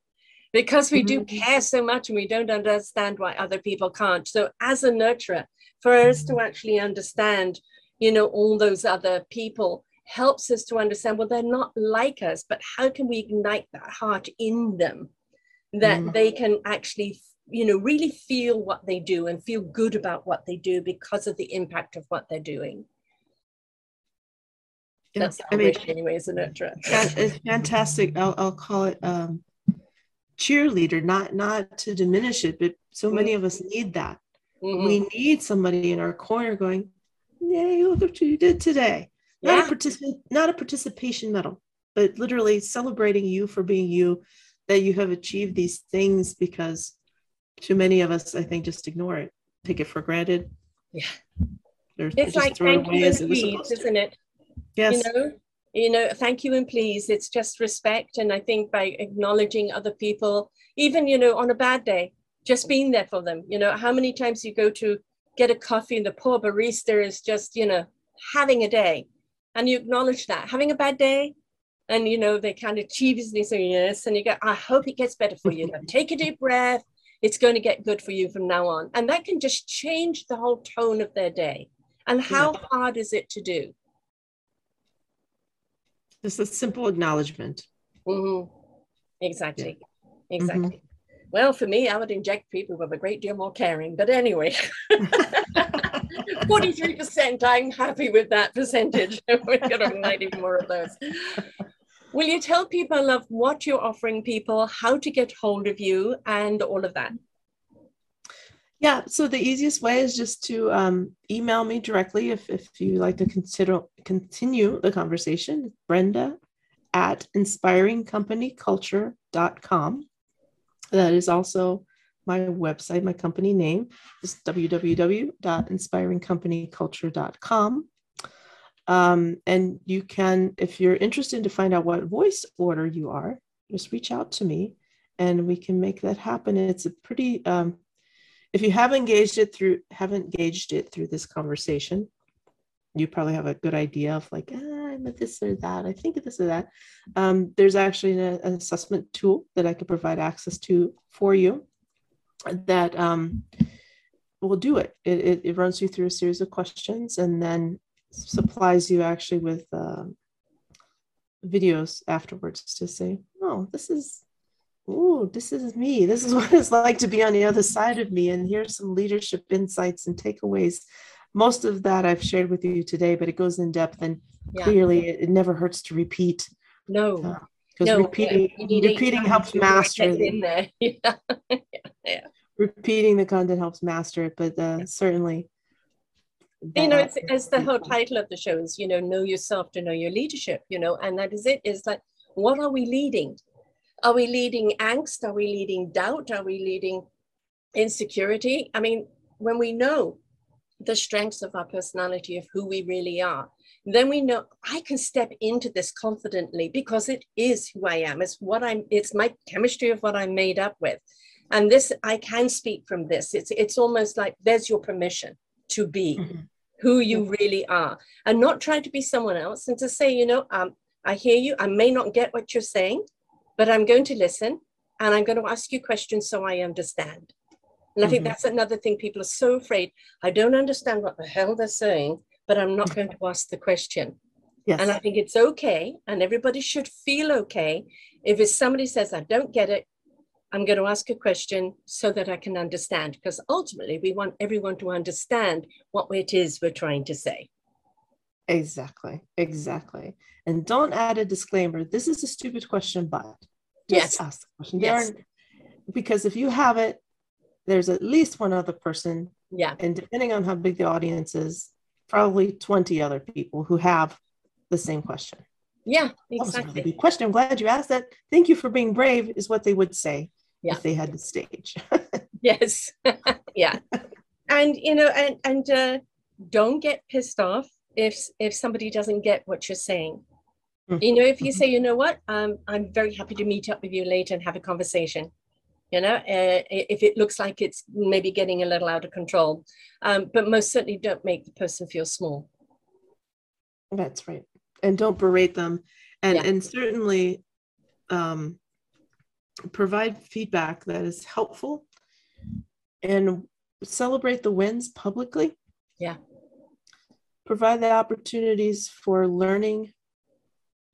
because we do mm-hmm. care so much and we don't understand why other people can't. So as a nurturer for us to actually understand you know all those other people helps us to understand well they're not like us but how can we ignite that heart in them that mm. they can actually you know really feel what they do and feel good about what they do because of the impact of what they're doing that's I mean, anyway a nurturer. it's fantastic I'll, I'll call it um, cheerleader not not to diminish it but so many mm-hmm. of us need that mm-hmm. we need somebody in our corner going yay look what you did today yeah. not a participant not a participation medal but literally celebrating you for being you that you have achieved these things because too many of us, I think, just ignore it, take it for granted. Yeah. They're, it's like thank you and please, isn't it? Yes. You know, you know, thank you and please. It's just respect. And I think by acknowledging other people, even, you know, on a bad day, just being there for them. You know, how many times you go to get a coffee and the poor barista is just, you know, having a day and you acknowledge that. Having a bad day, and you know, they kind of cheesily say yes, and you go, I hope it gets better for you. Take a deep breath, it's going to get good for you from now on. And that can just change the whole tone of their day. And how yeah. hard is it to do? Just a simple acknowledgment. Mm-hmm. Exactly. Yeah. Exactly. Mm-hmm. Well, for me, I would inject people with a great deal more caring. But anyway, 43%, I'm happy with that percentage. We're going to need even more of those. Will you tell people of what you're offering people, how to get hold of you, and all of that? Yeah, so the easiest way is just to um, email me directly if, if you like to consider continue the conversation. Brenda at inspiringcompanyculture.com. That is also my website, my company name is www.inspiringcompanyculture.com. Um, and you can, if you're interested to find out what voice order you are, just reach out to me and we can make that happen. It's a pretty, um, if you have engaged it through, haven't engaged it through this conversation, you probably have a good idea of like, ah, I'm at this or that. I think of this or that. Um, there's actually an, an, assessment tool that I could provide access to for you that um, will do it. It, it. it runs you through a series of questions and then supplies you actually with uh, videos afterwards to say, oh, this is, oh, this is me. This is what it's like to be on the other side of me. And here's some leadership insights and takeaways. Most of that I've shared with you today, but it goes in depth and yeah. clearly it, it, never hurts to repeat. No. Because uh, no, repeating, repeating helps master it. yeah. yeah. Repeating the content helps master it, but uh, certainly you know it's, it's the whole title of the show is you know know yourself to know your leadership you know and that is it is like what are we leading are we leading angst are we leading doubt are we leading insecurity i mean when we know the strengths of our personality, of who we really are, then we know I can step into this confidently because it is who I am. It's what I'm, it's my chemistry of what I'm made up with. And this, I can speak from this. It's it's almost like there's your permission to be mm-hmm. who you really are and not try to be someone else and to say, you know, um, I hear you. I may not get what you're saying, but I'm going to listen and I'm going to ask you questions so I understand. And I think mm-hmm. that's another thing people are so afraid. I don't understand what the hell they're saying, but I'm not going to ask the question. Yes. And I think it's okay, and everybody should feel okay if it's somebody says, I don't get it, I'm going to ask a question so that I can understand, because ultimately we want everyone to understand what it is we're trying to say. Exactly, exactly. And don't add a disclaimer. This is a stupid question, but just yes. ask the question. Yes. Because if you have it, there's at least one other person. Yeah. And depending on how big the audience is, probably 20 other people who have the same question. Yeah, exactly. Really question. I'm glad you asked that. Thank you for being brave, is what they would say yeah. if they had the stage. yes. yeah. And you know, and and uh, don't get pissed off if if somebody doesn't get what you're saying. Mm-hmm. You know, if you mm-hmm. say, you know what, um, I'm very happy to meet up with you later and have a conversation you know, uh, if it looks like it's maybe getting a little out of control. Um, but most certainly don't make the person feel small. That's right. And don't berate them. And, yeah. and certainly um, provide feedback that is helpful and celebrate the wins publicly. Yeah. Provide the opportunities for learning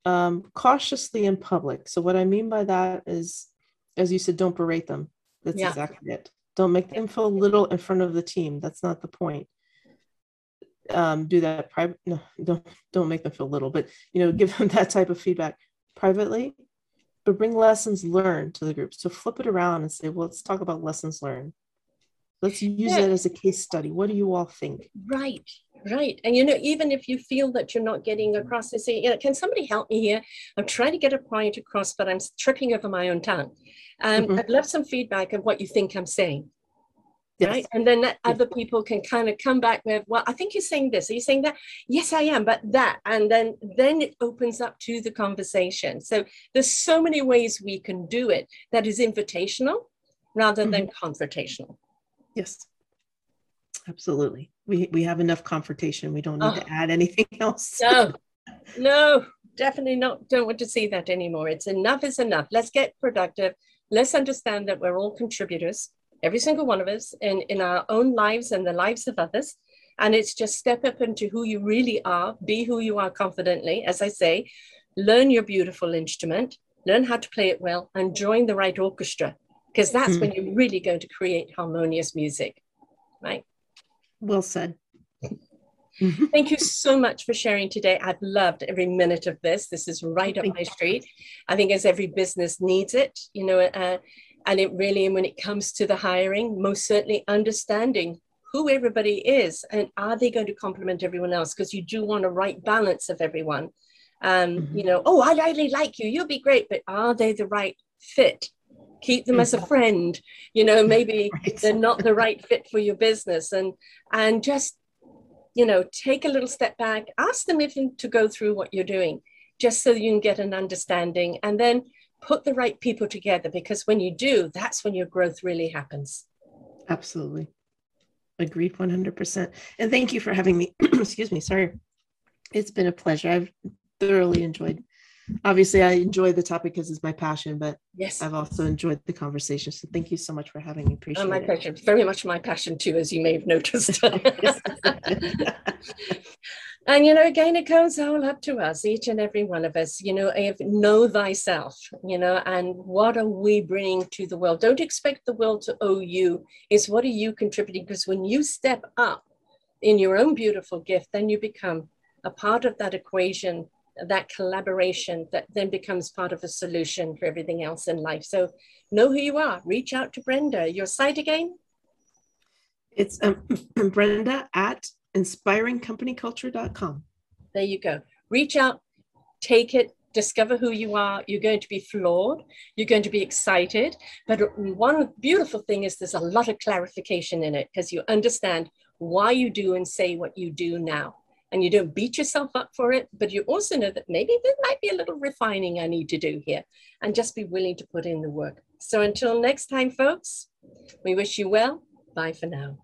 um, cautiously in public. So, what I mean by that is as you said, don't berate them. That's yeah. exactly it. Don't make them feel little in front of the team. That's not the point. Um, do that private. No, don't don't make them feel little, but you know, give them that type of feedback privately. But bring lessons learned to the group. So flip it around and say, well, let's talk about lessons learned. Let's use yeah. that as a case study. What do you all think? Right. Right. And you know, even if you feel that you're not getting across, they say, you know, can somebody help me here? I'm trying to get a point across, but I'm tripping over my own tongue. Um, mm-hmm. I'd love some feedback of what you think I'm saying. Yes. Right. And then yes. other people can kind of come back with, well, I think you're saying this. Are you saying that? Yes, I am, but that. And then then it opens up to the conversation. So there's so many ways we can do it that is invitational rather mm-hmm. than confrontational. Yes. Absolutely we we have enough confrontation. We don't need oh, to add anything else. no, no, definitely not. Don't want to see that anymore. It's enough is enough. Let's get productive. Let's understand that we're all contributors, every single one of us, in, in our own lives and the lives of others. And it's just step up into who you really are, be who you are confidently, as I say, learn your beautiful instrument, learn how to play it well, and join the right orchestra, because that's mm. when you're really going to create harmonious music, right? Well said. Thank you so much for sharing today. I've loved every minute of this. This is right up my street. I think as every business needs it, you know, uh, and it really, and when it comes to the hiring, most certainly understanding who everybody is and are they going to complement everyone else? Because you do want a right balance of everyone. Um, mm-hmm. You know, oh, I really like you. You'll be great, but are they the right fit? keep them as a friend you know maybe right. they're not the right fit for your business and and just you know take a little step back ask them even to go through what you're doing just so you can get an understanding and then put the right people together because when you do that's when your growth really happens absolutely agreed 100% and thank you for having me excuse me sorry it's been a pleasure i've thoroughly enjoyed obviously I enjoy the topic because it's my passion, but yes, I've also enjoyed the conversation. So thank you so much for having me. Oh, Appreciate oh, my it. pleasure. Very much my passion too, as you may have noticed. and you know, again, it comes all up to us, each and every one of us. You know, if know thyself. You know, and what are we bringing to the world? Don't expect the world to owe you. Is what are you contributing? Because when you step up in your own beautiful gift, then you become a part of that equation that collaboration that then becomes part of a solution for everything else in life. So know who you are. Reach out to Brenda. Your site again? It's um, Brenda at inspiringcompanyculture.com. There you go. Reach out, take it, discover who you are. You're going to be flawed. You're going to be excited. But one beautiful thing is there's a lot of clarification in it because you understand why you do and say what you do now. And you don't beat yourself up for it, but you also know that maybe there might be a little refining I need to do here and just be willing to put in the work. So until next time, folks, we wish you well. Bye for now.